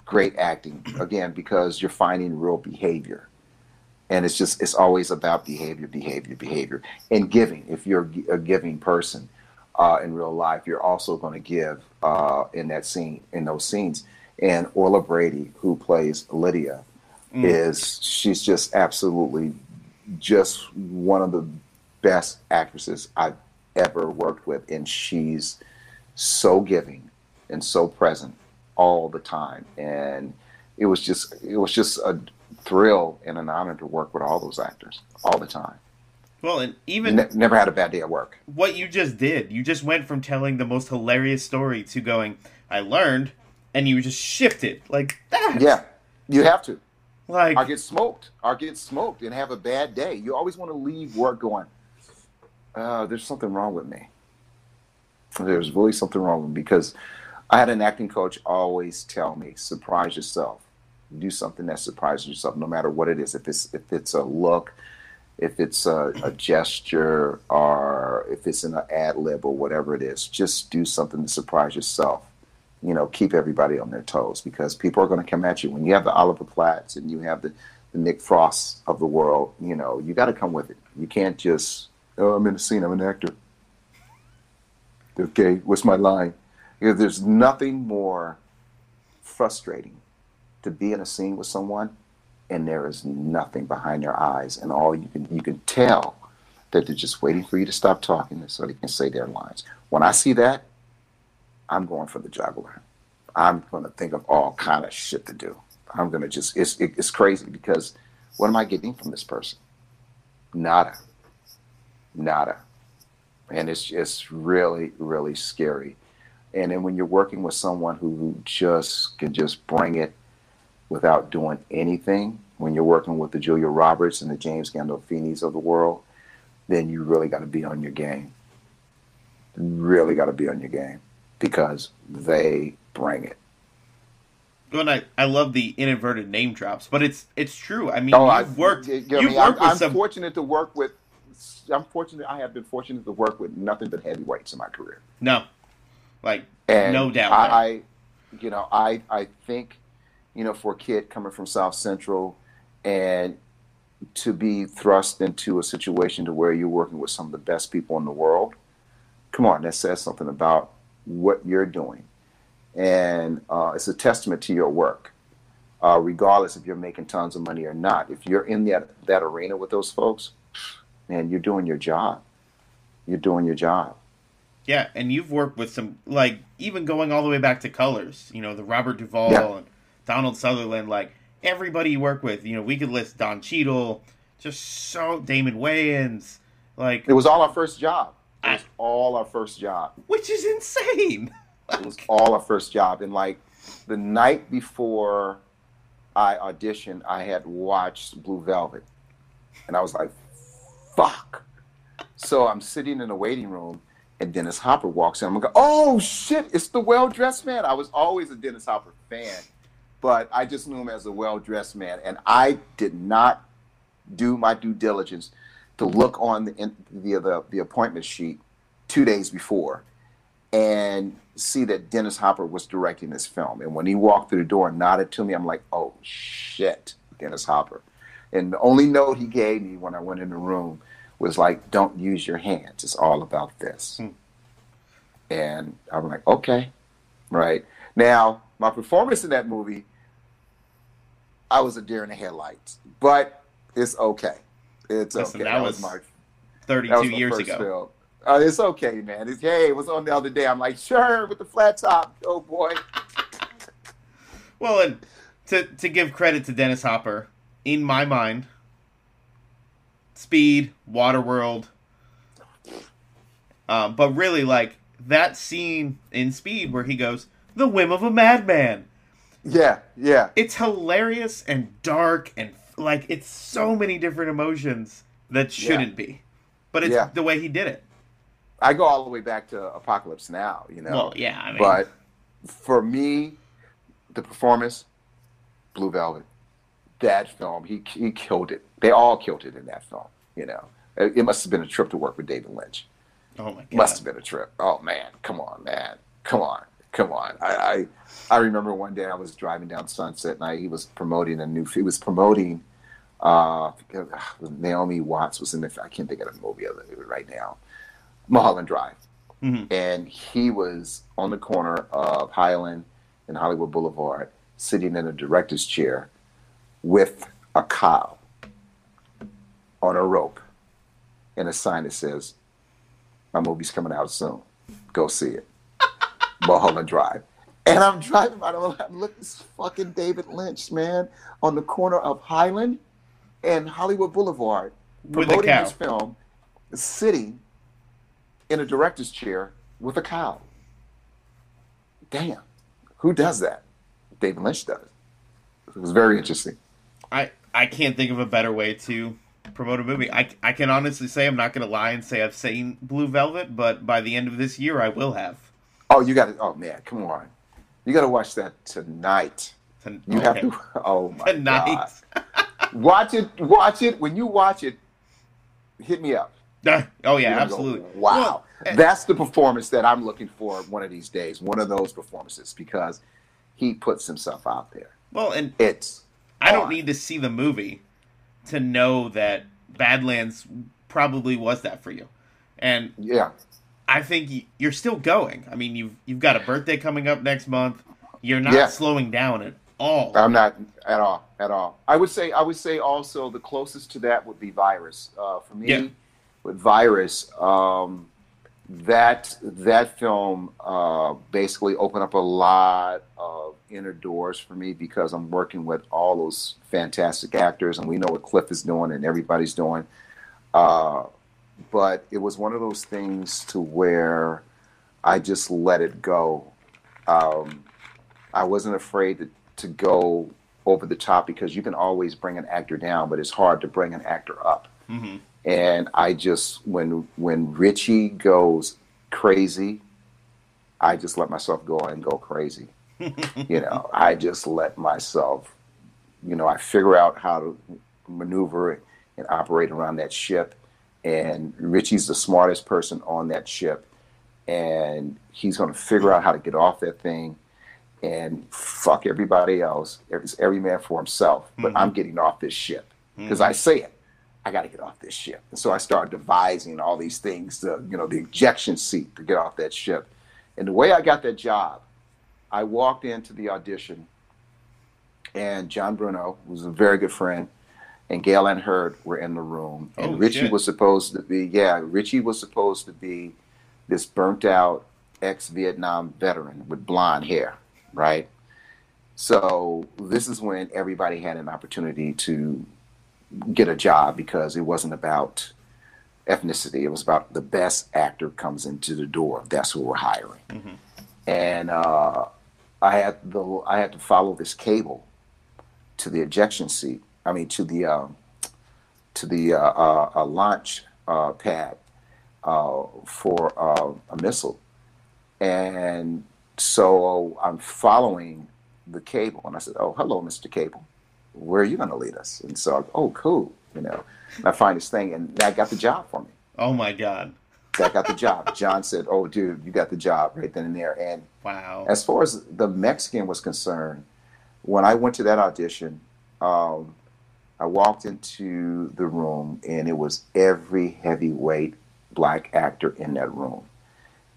great acting. Again because you're finding real behavior. And it's just it's always about behavior behavior behavior. And giving. If you're a giving person uh, in real life you're also going to give uh, in that scene in those scenes. And orla brady who plays lydia mm. is she's just absolutely just one of the best actresses i've ever worked with, and she's so giving and so present all the time. And it was just it was just a thrill and an honor to work with all those actors all the time. Well, and even ne- never had a bad day at work. What you just did, you just went from telling the most hilarious story to going, "I learned," and you just shifted like that. Yeah, you have to. Like, I get smoked. I get smoked and have a bad day. You always want to leave work going, uh, there's something wrong with me. There's really something wrong with me because I had an acting coach always tell me, surprise yourself. Do something that surprises yourself, no matter what it is. If it's if it's a look, if it's a, a gesture, or if it's an ad lib or whatever it is, just do something to surprise yourself. You know, keep everybody on their toes because people are going to come at you. When you have the Oliver Platts and you have the, the Nick Frost of the world, you know, you got to come with it. You can't just Oh, I'm in a scene. I'm an actor. Okay, what's my line? If there's nothing more frustrating to be in a scene with someone and there is nothing behind their eyes, and all you can you can tell that they're just waiting for you to stop talking so they can say their lines. When I see that, I'm going for the juggler. I'm going to think of all kind of shit to do. I'm going to just it's it's crazy because what am I getting from this person? Nada, nada, and it's it's really really scary. And then when you're working with someone who just can just bring it without doing anything, when you're working with the Julia Roberts and the James Gandolfinis of the world, then you really got to be on your game. Really got to be on your game because they bring it. Well, I, I love the inadvertent name drops, but it's it's true. I mean, oh, you've worked. You know, you've worked I'm, with some... fortunate to work with. I'm fortunate. I have been fortunate to work with nothing but heavyweights in my career. No, like and no doubt. I, I, you know, I I think, you know, for a kid coming from South Central, and to be thrust into a situation to where you're working with some of the best people in the world, come on, that says something about what you're doing and uh, it's a testament to your work, uh, regardless if you're making tons of money or not. If you're in that that arena with those folks, man, you're doing your job. You're doing your job. Yeah, and you've worked with some like even going all the way back to Colors. You know, the Robert Duvall yeah. and Donald Sutherland. Like everybody you work with, you know, we could list Don Cheadle, just so Damon Wayans. Like it was all our first job. It was I, all our first job, which is insane. It was all our first job. And like the night before I auditioned, I had watched Blue Velvet. And I was like, fuck. So I'm sitting in the waiting room and Dennis Hopper walks in. I'm like, oh shit, it's the well dressed man. I was always a Dennis Hopper fan, but I just knew him as a well dressed man. And I did not do my due diligence to look on the, the, the, the appointment sheet two days before and see that Dennis Hopper was directing this film. And when he walked through the door and nodded to me, I'm like, oh shit, Dennis Hopper. And the only note he gave me when I went in the room was like, don't use your hands. It's all about this. Hmm. And I'm like, okay, right. Now, my performance in that movie, I was a deer in the headlights, but it's okay. It's Listen, okay. That, that was, was my 32 was years ago. Film. Uh, it's okay, man. It's hey, it was on the other day. I'm like, sure, with the flat top. Oh boy. well, and to to give credit to Dennis Hopper, in my mind, Speed, Waterworld, um, but really like that scene in Speed where he goes, "The whim of a madman." Yeah, yeah. It's hilarious and dark and like it's so many different emotions that shouldn't yeah. be, but it's yeah. the way he did it. I go all the way back to Apocalypse Now, you know. Well, yeah, I mean. But for me, the performance, Blue Velvet, that film, he he killed it. They all killed it in that film. You know, it, it must have been a trip to work with David Lynch. Oh my god, must have been a trip. Oh man, come on, man, come on, come on. I I, I remember one day I was driving down Sunset and I, he was promoting a new. He was promoting. Uh, Naomi Watts was in the. I can't think of the movie other movie right now Mulholland Drive. Mm-hmm. And he was on the corner of Highland and Hollywood Boulevard, sitting in a director's chair with a cow on a rope and a sign that says, My movie's coming out soon. Go see it. Mulholland Drive. And I'm driving by, I'm looking this fucking David Lynch, man, on the corner of Highland and Hollywood Boulevard, promoting this film, sitting in a director's chair with a cow. Damn, who does that? David Lynch does. It was very interesting. I I can't think of a better way to promote a movie. I, I can honestly say I'm not going to lie and say I've seen Blue Velvet, but by the end of this year I will have. Oh, you got to! Oh man, come on! You got to watch that tonight. you okay. have to. Oh my tonight. god! watch it. Watch it. When you watch it, hit me up. oh yeah, absolutely. Go, wow, well, that's the performance that I'm looking for one of these days. One of those performances because he puts himself out there. Well, and it's. I don't need to see the movie to know that Badlands probably was that for you, and yeah, I think you're still going. I mean, you've you've got a birthday coming up next month. You're not yeah. slowing down at all. I'm not at all, at all. I would say, I would say also the closest to that would be Virus. Uh, for me, Yeah. with Virus, um, that that film uh, basically opened up a lot of inner doors for me because I'm working with all those fantastic actors, and we know what Cliff is doing and everybody's doing. Uh, but it was one of those things to where I just let it go. Um, I wasn't afraid to, to go over the top because you can always bring an actor down, but it's hard to bring an actor up. hmm And I just when when Richie goes crazy, I just let myself go and go crazy. you know, I just let myself, you know, I figure out how to maneuver and operate around that ship. And Richie's the smartest person on that ship. And he's going to figure out how to get off that thing and fuck everybody else. It's every man for himself. But Mhm. I'm getting off this ship because I say it. I got to get off this ship. And so I started devising all these things, to, you know, the ejection seat to get off that ship. And the way I got that job, I walked into the audition, and John Bruno, who's a very good friend, and Gale Anne Hurd were in the room. And Oh, Richie shit. was supposed to be, yeah, Richie was supposed to be this burnt out ex Vietnam veteran with blonde hair, right? So this is when everybody had an opportunity to get a job because it wasn't about ethnicity. It was about the best actor comes into the door. That's who we're hiring. Mhm. And uh, I had the I had to follow this cable to the ejection seat. I mean to the um, to the uh, uh, uh, launch uh, pad uh, for uh, a missile. And so I'm following the cable, and I said, "Oh, hello, Mr. Cable. Where are you going to lead us?" And so, I, oh, cool, you know. And I find this thing, and that got the job for me. Oh my god! That got the job. John said, "Oh, dude, you got the job right then and there." And Wow. as far as the Mexican was concerned, when I went to that audition, um, I walked into the room and it was every heavyweight black actor in that room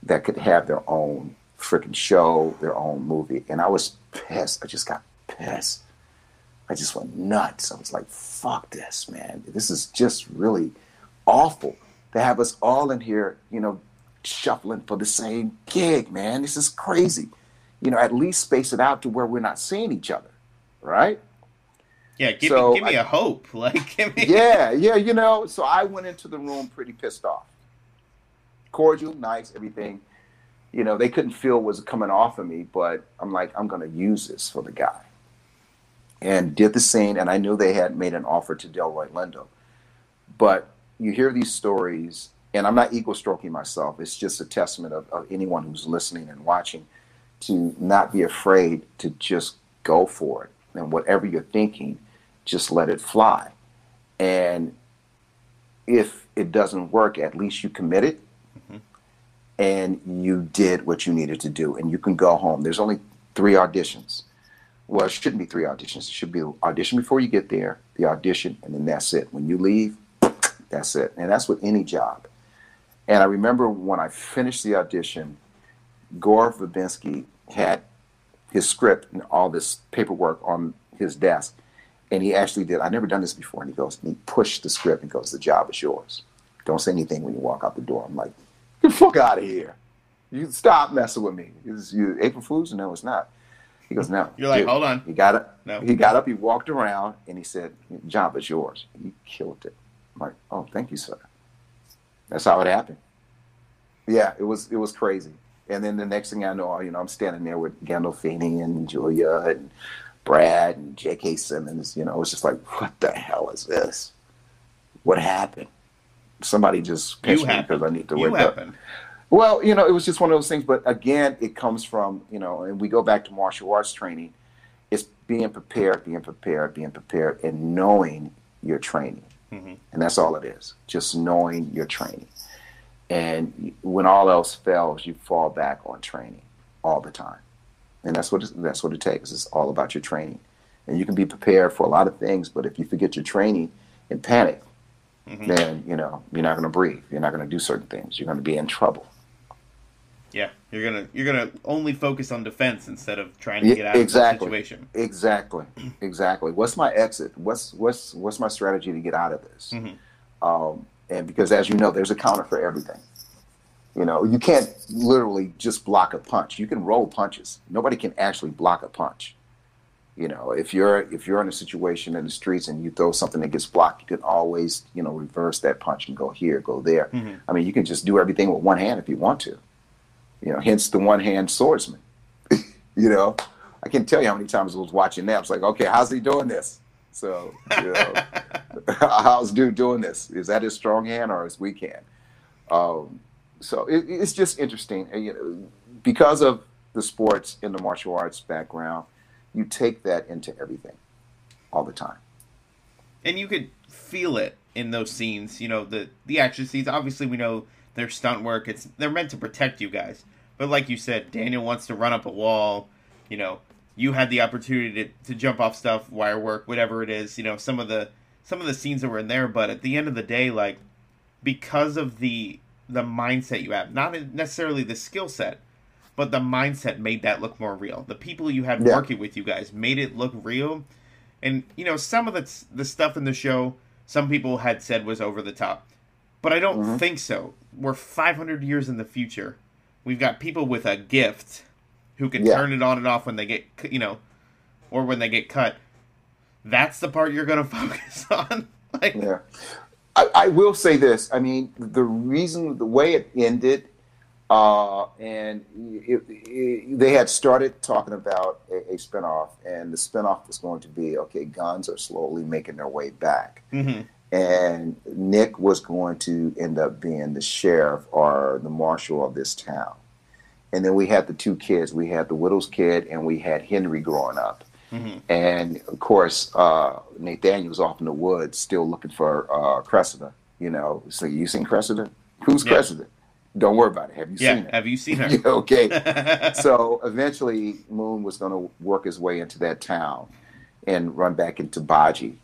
that could have their own freaking show, their own movie. And I was pissed. I just got pissed. I just went nuts. I was like, fuck this, man. This is just really awful to have us all in here, you know, shuffling for the same gig, man. This is crazy. You know, at least space it out to where we're not seeing each other, right? Yeah, give So, me give me I- a hope. Like give me. Yeah, yeah, you know. So I went into the room pretty pissed off. Cordial, nice, everything. You know, they couldn't feel what was coming off of me, but I'm like, I'm going to use this for the guy. And did the scene, and I knew they had made an offer to Delroy Lindo. But you hear these stories, and I'm not ego stroking myself. It's just a testament of, of anyone who's listening and watching to not be afraid to just go for it. And whatever you're thinking, just let it fly. And if it doesn't work, at least you committed Mhm. and you did what you needed to do. And you can go home. There's only three auditions. Well, it shouldn't be three auditions. It should be the audition before you get there, the audition, and then that's it. When you leave, that's it. And that's with any job. And I remember when I finished the audition, Gore Verbinski had his script and all this paperwork on his desk. And he actually did, I never done this before. And he goes, and he pushed the script and goes, the job is yours. Don't say anything when you walk out the door. I'm like, get the fuck out of here. You stop messing with me. Is you April Fools? No, it's not. He goes, no. You're like, dude." hold on. He got up. No. He got up. He walked around and he said, "Job is yours." He killed it. I'm like, "Oh, thank you, sir." That's how it happened. Yeah, it was it was crazy. And then the next thing I know, you know, I'm standing there with Gandolfini and Julia and Brad and J.K. Simmons. You know, it was just like, what the hell is this? What happened? Somebody just You me happened. because I need to You wake up. Well, you know, it was just one of those things. But again, it comes from, you know, and we go back to martial arts training. It's being prepared, being prepared, being prepared, and knowing your training. Mhm. And that's all it is. Just knowing your training. And when all else fails, you fall back on training all the time. And that's what it, that's what it takes. It's all about your training. And you can be prepared for a lot of things, but if you forget your training and panic, Mhm. then you know you're not going to breathe. You're not going to do certain things. You're going to be in trouble. Yeah, you're gonna you're gonna only focus on defense instead of trying to get out exactly. of the situation. Exactly, exactly. What's my exit? What's what's what's my strategy to get out of this? Mm-hmm. Um, and because, as you know, there's a counter for everything. You know, you can't literally just block a punch. You can roll punches. Nobody can actually block a punch. You know, if you're if you're in a situation in the streets and you throw something that gets blocked, you can always you know reverse that punch and go here, go there. Mm-hmm. I mean, you can just do everything with one hand if you want to. You know, hence the one hand swordsman. you know, I can't tell you how many times I was watching that. I was like, okay, how's he doing this? So, you know, how's dude doing this? Is that his strong hand or his weak hand? Um, so it, it's just interesting. You know, because of the sports and the martial arts background, you take that into everything all the time. And you could feel it in those scenes. You know, the the action scenes. Obviously, we know their stunt work. It's they're meant to protect you guys. But like you said, Daniel wants to run up a wall. You know, you had the opportunity to, to jump off stuff, wire work, whatever it is. You know, some of the some of the scenes that were in there. But at the end of the day, like because of the the mindset you have, not necessarily the skill set, but the mindset made that look more real. The people you had Yeah. working with you guys made it look real. And you know, some of the the stuff in the show, some people had said was over the top, but I don't Mhm. think so. We're 500 years in the future. We've got people with a gift who can Yeah. turn it on and off when they get, you know, or when they get cut. That's the part you're gonna focus on. like, Yeah. I, I will say this. I mean, the reason, the way it ended, uh, and it, it, they had started talking about a, a spinoff, and the spinoff was going to be okay, guns are slowly making their way back. hmm And Nick was going to end up being the sheriff or the marshal of this town. And then we had the two kids. We had the widow's kid, and we had Henry growing up. hmm And of course, uh, Nathaniel was off in the woods still looking for uh, Cressida. You know, so you seen Cressida? Who's Yeah. Cressida? Don't worry about it. Have you Yeah. seen her? Have you seen her? Yeah, okay. so eventually, Moon was going to work his way into that town and run back into Bajie.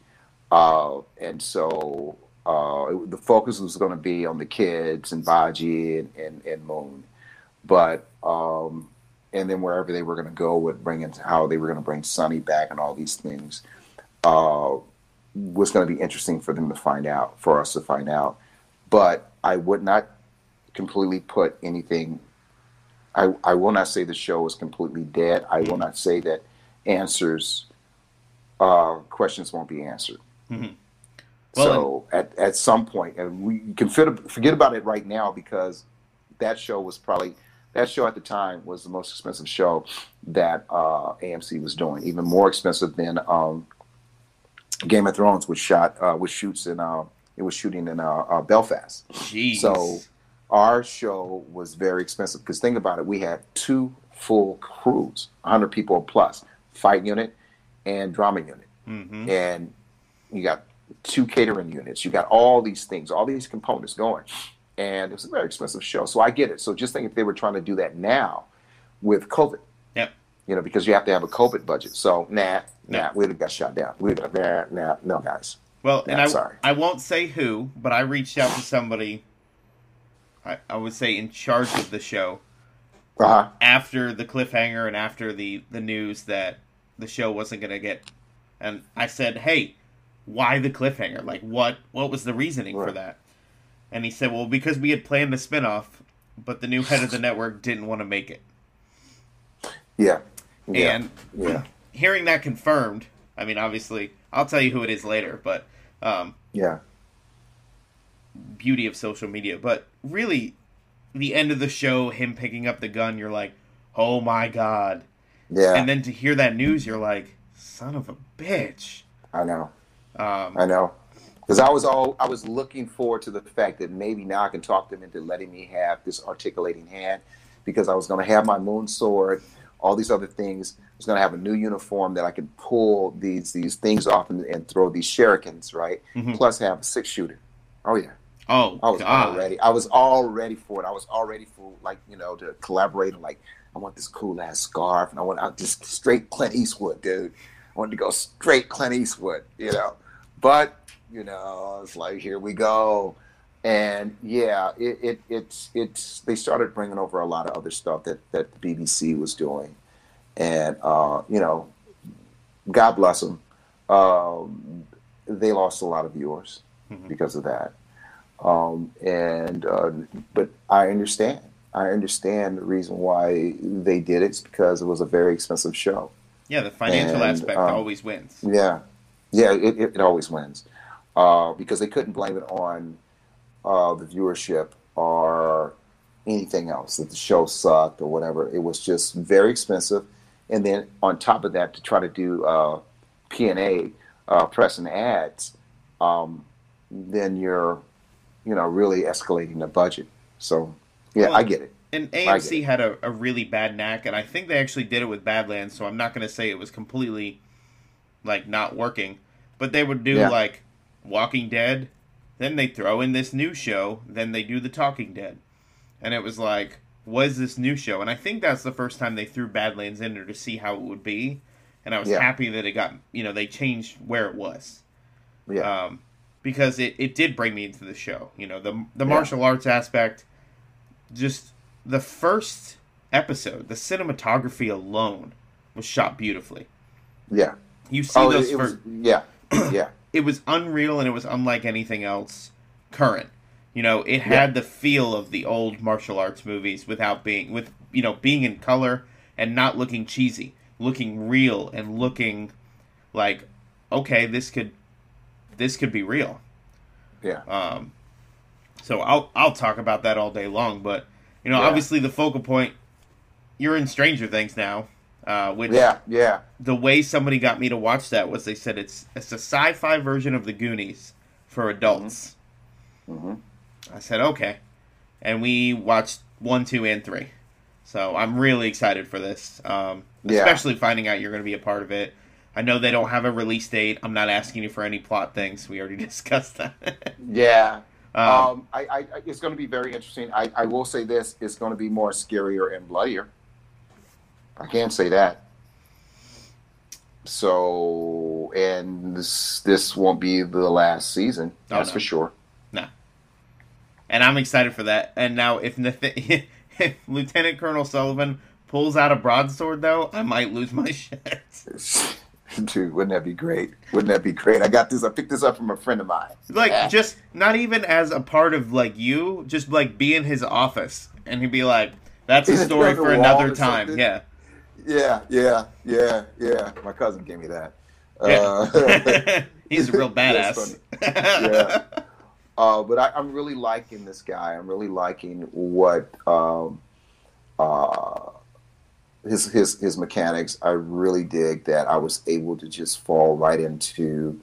Uh, and so uh, it- the focus was going to be on the kids and Bajie and, and, and Moon. But, um, and then wherever they were going to go with bringing how they were going to bring Sonny back and all these things uh, was going to be interesting for them to find out, for us to find out. But I would not completely put anything I, I will not say the show is completely dead. I will not say that answers, uh, questions won't be answered. Mhm. Well, so at, at some point, and we you can forget about it right now because that show was probably that show at the time was the most expensive show that uh, AMC was doing, even more expensive than um, Game of Thrones, which shot uh, which shoots in uh, it was shooting in uh, uh, Belfast. Jeez. So our show was very expensive because think about it, we had two full crews, 100 people plus, fight unit and drama unit, hmm and you got two catering units, you got all these things, all these components going, and it was a very expensive show. So I get it. So just think if they were trying to do that now with COVID. Yep. You know, because you have to have a COVID budget. So nah, nah, we'd have got shot down. We'd have nah, nah, no guys. Well, and Yeah, I, sorry. I won't say who, but I reached out to somebody, I, I would say in charge of the show, Uh huh. after the cliffhanger and after the, the news that the show wasn't going to get. And I said, hey, why the cliffhanger? Like, what, what was the reasoning for that? And he said, well, because we had planned a spinoff, but the new head of the network didn't want to make it. Yeah. Yeah. And yeah. hearing that confirmed, I mean, obviously, I'll tell you who it is later, but um, Yeah. beauty of social media. But really, the end of the show, him picking up the gun, you're like, oh my god. Yeah. And then to hear that news, you're like, son of a bitch. I know. Um, I know. Because I was all I was looking forward to the fact that maybe now I can talk them into letting me have this articulating hand because I was going to have my moon sword, all these other things. I was going to have a new uniform that I could pull these these things off and, and throw these shurikens, right? Mhm. Plus have a six shooter. Oh yeah, oh, I was God. all ready. I was all ready for it. I was all ready for like you know to collaborate. Like I want this cool ass scarf, and I want I just straight Clint Eastwood, dude. I wanted to go straight Clint Eastwood, you know. But you know, it's like here we go. and yeah, it, it it's it's they started bringing over a lot of other stuff that that the BBC was doing, and uh, you know, God bless them, um, they lost a lot of viewers Mhm. because of that, um, and uh, but I understand. I understand the reason why they did it. It's because it was a very expensive show. Yeah, the financial And, aspect um, always wins. Yeah, yeah, it, it, it always wins uh, because they couldn't blame it on uh, the viewership or anything else that the show sucked or whatever. It was just very expensive, and then on top of that, to try to do uh, P and A, uh, press and ads, um, then you're, you know, really escalating the budget. So, yeah, Well, I get it. And AMC it. had a, a really bad knack, and I think they actually did it with Badlands, so I'm not going to say it was completely, like, not working. But they would do, Yeah. like, Walking Dead, then they throw in this new show, then they do The Talking Dead. And it was like, was this new show? And I think that's the first time they threw Badlands in there to see how it would be. And I was Yeah. happy that it got, you know, they changed where it was. Yeah, um, because it, it did bring me into the show. You know, the the Yeah. martial arts aspect, just the first episode, the cinematography alone was shot beautifully. yeah. You see Oh, those it, it first, was, yeah, yeah. it was unreal and it was unlike anything else current. You know, it had the feel of the old martial arts movies without being with you know being in color and not looking cheesy, looking real and looking like okay, this could this could be real. Yeah. Um, so I'll I'll talk about that all day long, but you know, Yeah. obviously the focal point. You're in Stranger Things now, uh, which Yeah, yeah. the way somebody got me to watch that was they said it's it's a sci-fi version of the Goonies for adults. hmm I said okay, and we watched one, two, and three. So I'm really excited for this, um, Yeah. especially finding out you're going to be a part of it. I know they don't have a release date. I'm not asking you for any plot things. We already discussed that. Yeah. um, Um, I, I, I- it's going to be very interesting. I, I will say this: it's going to be more scarier and bloodier. I can't say that. So, and this this won't be the last season. Oh, That's no. for sure. Nah. And I'm excited for that. And now, if, Nath- if Lieutenant Colonel Sullivan pulls out a broadsword, though, I might lose my shit. Dude, wouldn't that be great? Wouldn't that be great? I got this. I picked this up from a friend of mine. Like, Yeah. just not even as a part of like you, just like be in his office, and he'd be like, "That's a story for another time." Yeah, Yeah, yeah, yeah, yeah. My cousin gave me that. yeah. Uh, He's a real badass. Yeah. Uh, but I, I'm really liking this guy. I'm really liking what um, uh, his his his mechanics. I really dig that I was able to just fall right into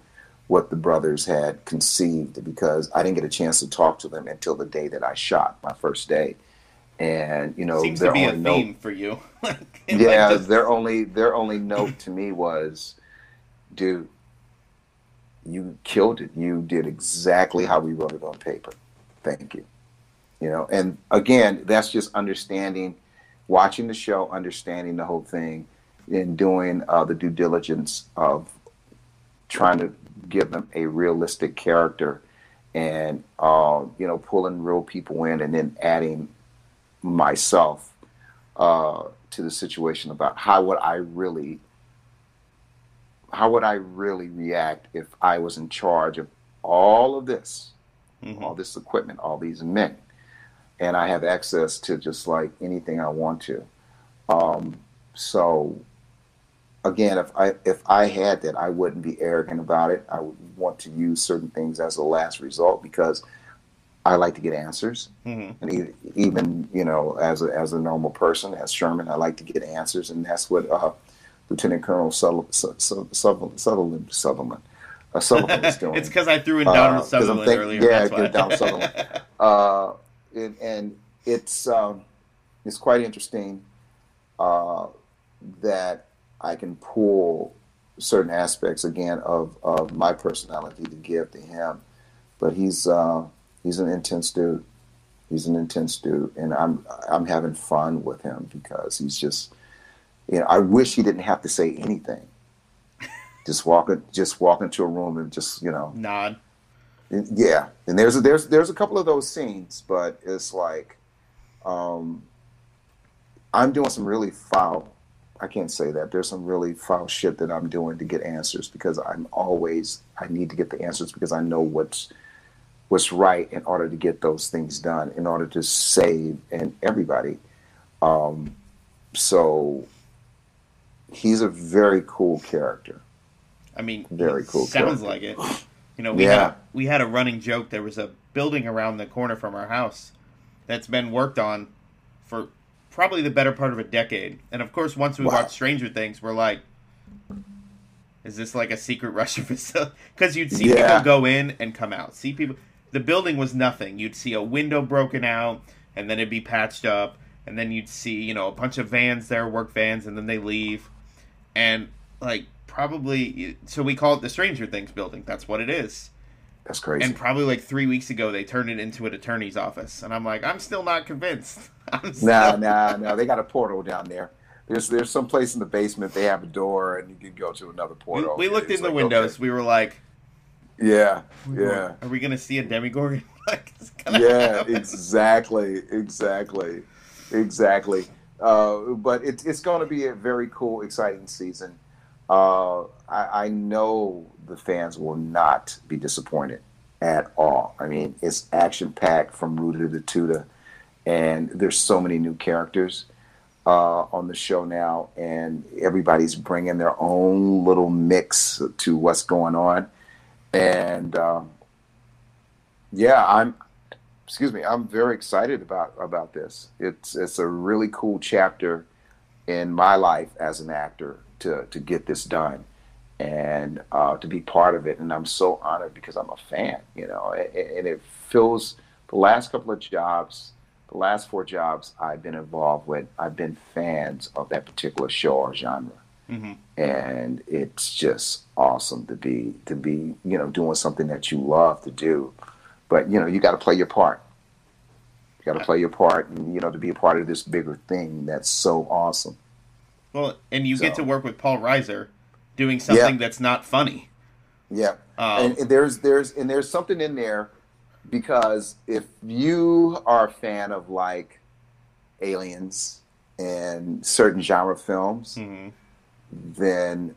what the brothers had conceived because I didn't get a chance to talk to them until the day that I shot my first day, and you know Seems to be a only note- for you. Like, like, yeah, just- their only their only note to me was, dude, you killed it. You did exactly how we wrote it on paper. Thank you. You know, and again, that's just understanding, watching the show, understanding the whole thing, and doing uh, the due diligence of trying to give them a realistic character, and uh, you know, pulling real people in, and then adding myself uh, to the situation about how would I really how would I really react if I was in charge of all of this, Mhm. all this equipment, all these men, and I have access to just like anything I want to. Um, so again, if I if I had that, I wouldn't be arrogant about it. I would want to use certain things as a last result because I like to get answers Mhm. and even you know as a as a normal person as Sherman I like to get answers and that's what uh, Lieutenant Colonel Sutherland Sutherland Sutherland Sutherland, uh, Sullivan is doing. it's because I threw in Uh, Donald I'm Sutherland earlier. yeah, that's why. Donald Sutherland. uh, and, and it's um, it's quite interesting uh, that I can pull certain aspects again of, of my personality to give to him, but he's uh, he's an intense dude. He's an intense dude, and I'm I'm having fun with him because he's just you know I wish he didn't have to say anything. Just walking, just walk into a room and just you know Nod. yeah, and there's a, there's there's a couple of those scenes, but it's like, um, I'm doing some really foul. I can't say that. There's some really foul shit that I'm doing to get answers because I'm always I need to get the answers because I know what's what's right in order to get those things done in order to save and everybody. Um, so he's a very cool character. I mean, Very cool Sounds character. like it. You know, we Yeah. had we had a running joke. There was a building around the corner from our house that's been worked on for probably the better part of a decade. And of course, once we Wow. watched Stranger Things, we're like, "Is this like a secret Russian facility?" Because you'd see Yeah. people go in and come out. See people. The building was nothing. You'd see a window broken out, and then it'd be patched up, and then you'd see you know a bunch of vans there, work vans, and then they leave, and like probably so we call it the Stranger Things building. That's what it is. That's crazy. And probably like three weeks ago, they turned it into an attorney's office, and I'm like, I'm still not convinced. I'm still... Nah, nah. They got a portal down there. There's there's some place in the basement. They have a door, and you can go to another portal. we looked It's in the like, windows. okay. We were like, Yeah, we yeah, are we gonna see a Demogorgon? like, yeah. happen. Exactly, exactly, exactly. Uh, but it, it's going to be a very cool, exciting season. Uh, I, I know the fans will not be disappointed at all. I mean, it's action packed from Rooter to Tutor, and there's so many new characters uh, on the show now, and everybody's bringing their own little mix to what's going on. And um, yeah, I'm. Excuse me, I'm very excited about about this. It's it's a really cool chapter in my life as an actor to to get this done and uh, to be part of it. And I'm so honored because I'm a fan, you know. And, and it feels the last couple of jobs, the last four jobs I've been involved with, I've been fans of that particular show or genre Mhm. and it's just awesome to be to be you know doing something that you love to do but you know you got to play your part you got to play your part and you know to be a part of this bigger thing that's so awesome Well, and you get to work with Paul Reiser doing something that's not funny. yeah Um, and, and there's there's and there's something in there because if you are a fan of like aliens and certain genre films mhm. Then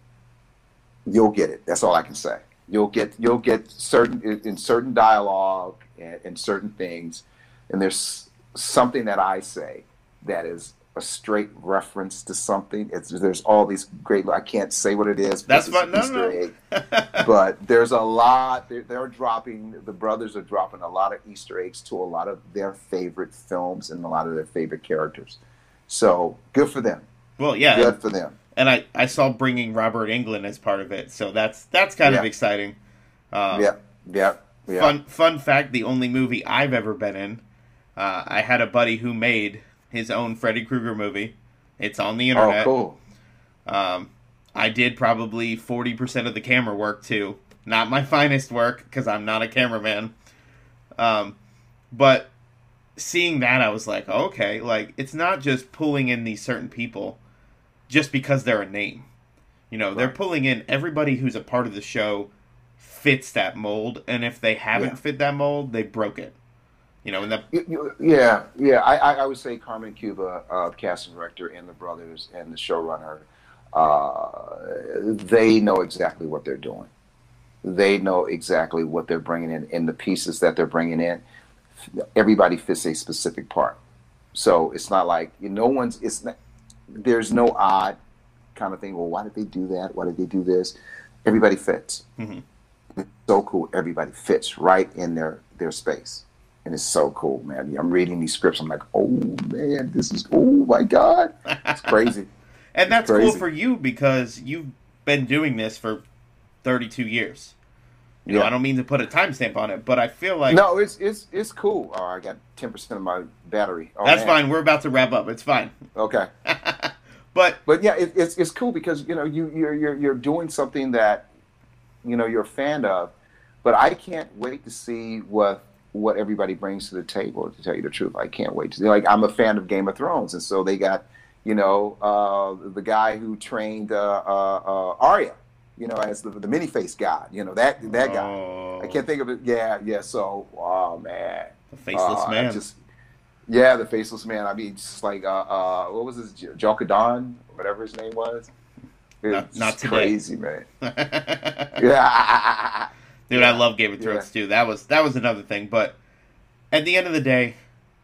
you'll get it. That's all I can say. You'll get you'll get certain in in certain dialogue and, and certain things, and there's something that I say that is a straight reference to something. It's there's all these great. I can't say what it is. That's No, no, Easter no. egg. But there's a lot. They're, they're dropping. The brothers are dropping a lot of Easter eggs to a lot of their favorite films and a lot of their favorite characters. So good for them. well, yeah, Good for them. And I, I saw bringing Robert Englund as part of it, so that's that's kind of exciting. Um, Yeah. Yeah. Yeah. Fun fun fact: the only movie I've ever been in, uh, I had a buddy who made his own Freddy Krueger movie. It's on the Oh, internet. cool. Um, I did probably forty percent of the camera work too. Not my finest work because I'm not a cameraman. Um, but seeing that, I was like, okay, like it's not just pulling in these certain people just because they're a name. You know, they're pulling in everybody who's a part of the show fits that mold, and if they haven't Yeah. fit that mold, they broke it. You know, and you- Yeah, yeah. I, I, I would say Carmen Cuba, uh, casting director, and the brothers and the showrunner, uh, they know exactly what they're doing. They know exactly what they're bringing in, and the pieces that they're bringing in. Everybody fits a specific part, so it's not like you know, no one's. It's not. There's no odd kind of thing. Well, why did they do that? Why did they do this? Everybody fits. Mhm. It's so cool. Everybody fits right in their their space and it's so cool, man. I'm reading these scripts. I'm like, oh man, this is oh my god, it's crazy. and that's cool for you because you've been doing this for 32 years. You know, Yeah. I don't mean to put a timestamp on it, but I feel like no, it's it's it's cool. Oh, I got ten percent of my battery. Oh, that's man. fine. We're about to wrap up. It's fine. Okay, but but yeah, it, it's it's cool because you know you you're you're you're doing something that you know you're a fan of, but I can't wait to see what what everybody brings to the table. To tell you the truth, I can't wait to see. Like I'm a fan of Game of Thrones, and so they got you know uh, the guy who trained uh, uh, uh, Arya you know, as the, the Many-Faced God. You know that that guy. Oh, I can't think of it. Yeah, yeah. So, oh man, the faceless Uh, man. Just, yeah, the faceless man. I mean, just like uh, uh what was his Joker Don, whatever his name was. It's not today. crazy, man. Yeah. Dude, I love Game of Yeah. Thrones too. That was that was another thing. But at the end of the day,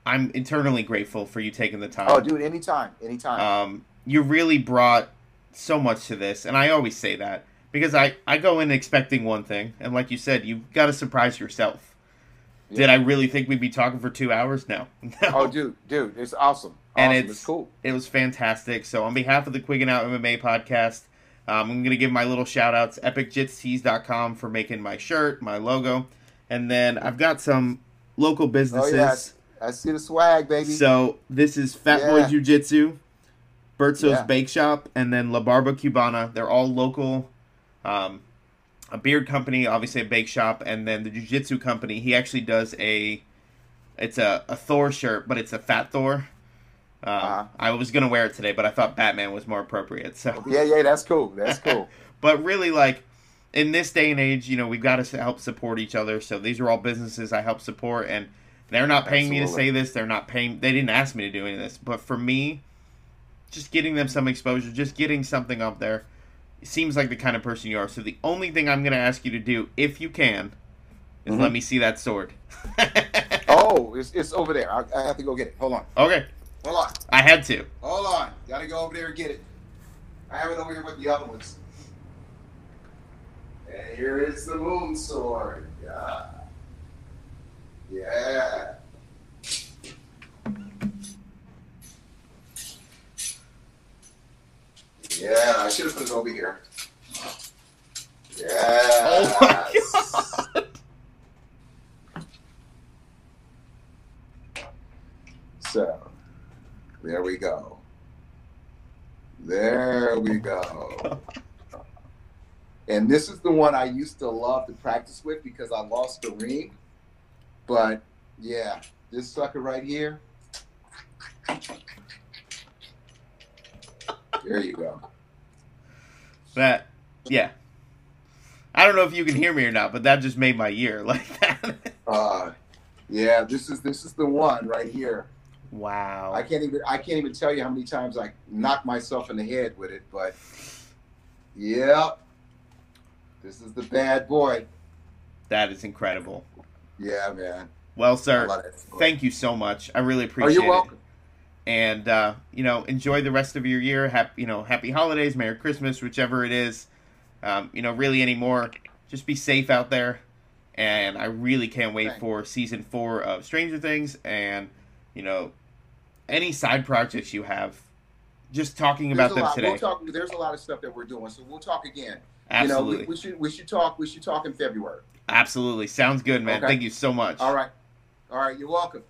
I'm eternally grateful for you taking the time. Oh, dude, anytime, anytime. Um, you really brought so much to this, and I always say that because I I go in expecting one thing, and like you said, you've got to surprise yourself. Did I really think we'd be talking for two hours? No, no. oh, dude, dude, it's awesome. And Awesome. it's- cool. It was fantastic. So on behalf of the Quiggin Out MMA podcast, um, I'm going to give my little shout outs, epicjitstees.com for making my shirt, my logo. And then I've got some local Oh businesses. yes, I see the swag, baby. So this is Fat Boy Jiu Jitsu, Bertso's Yeah. Bake Shop, and then La Barba Cubana. They're all local. Um, a beard company, obviously a bake shop, and then the Jiu Jitsu company. He actually does a, it's a, a Thor shirt, but it's a Fat Thor. Uh, Uh-huh. I was gonna wear it today, but I thought Batman was more appropriate. So, yeah, yeah, that's cool. That's cool. but really, like in this day and age, you know, we've got to help support each other. So these are all businesses I help support, and they're not paying me to say this. They're not paying. They didn't ask me to do any of this, but for me, just getting them some exposure, just getting something up there, seems like the kind of person you are. So the only thing I'm going to ask you to do, if you can, is Mhm. let me see that sword. oh, it's, it's over there. I, I have to go get it. Hold on. okay, Hold on. I had to. Hold on. Gotta go over there and get it. I have it over here with the other ones. And here is the moon sword. Yeah. Yeah. Yeah, I should have put it over here. Yeah. Oh my god. So, there we go. There we go. And this is the one I used to love to practice with because I lost the ring. But yeah, this sucker right here. There you go. That, yeah. I don't know if you can hear me or not, but that just made my year like that. Uh, yeah, this is this is the one right here. wow. I can't even I can't even tell you how many times I knocked myself in the head with it, but yeah, this is the bad boy. That is incredible. Yeah, man. Well, sir, thank you so much. I really Oh, appreciate you're it. And uh, you know, enjoy the rest of your year. Happy, you know, happy holidays, Merry Christmas, whichever it is. Um, you know, really anymore. Just be safe out there. And I really can't wait for season four of Stranger Things and you know any side projects you have. Just talking There's about them lot. today. We'll talk. There's a lot of stuff that we're doing, so we'll talk again. Absolutely, You know, we, we should we should talk. We should talk in February. absolutely. Sounds good, man. Okay. Thank you so much. All right. All right. You're welcome.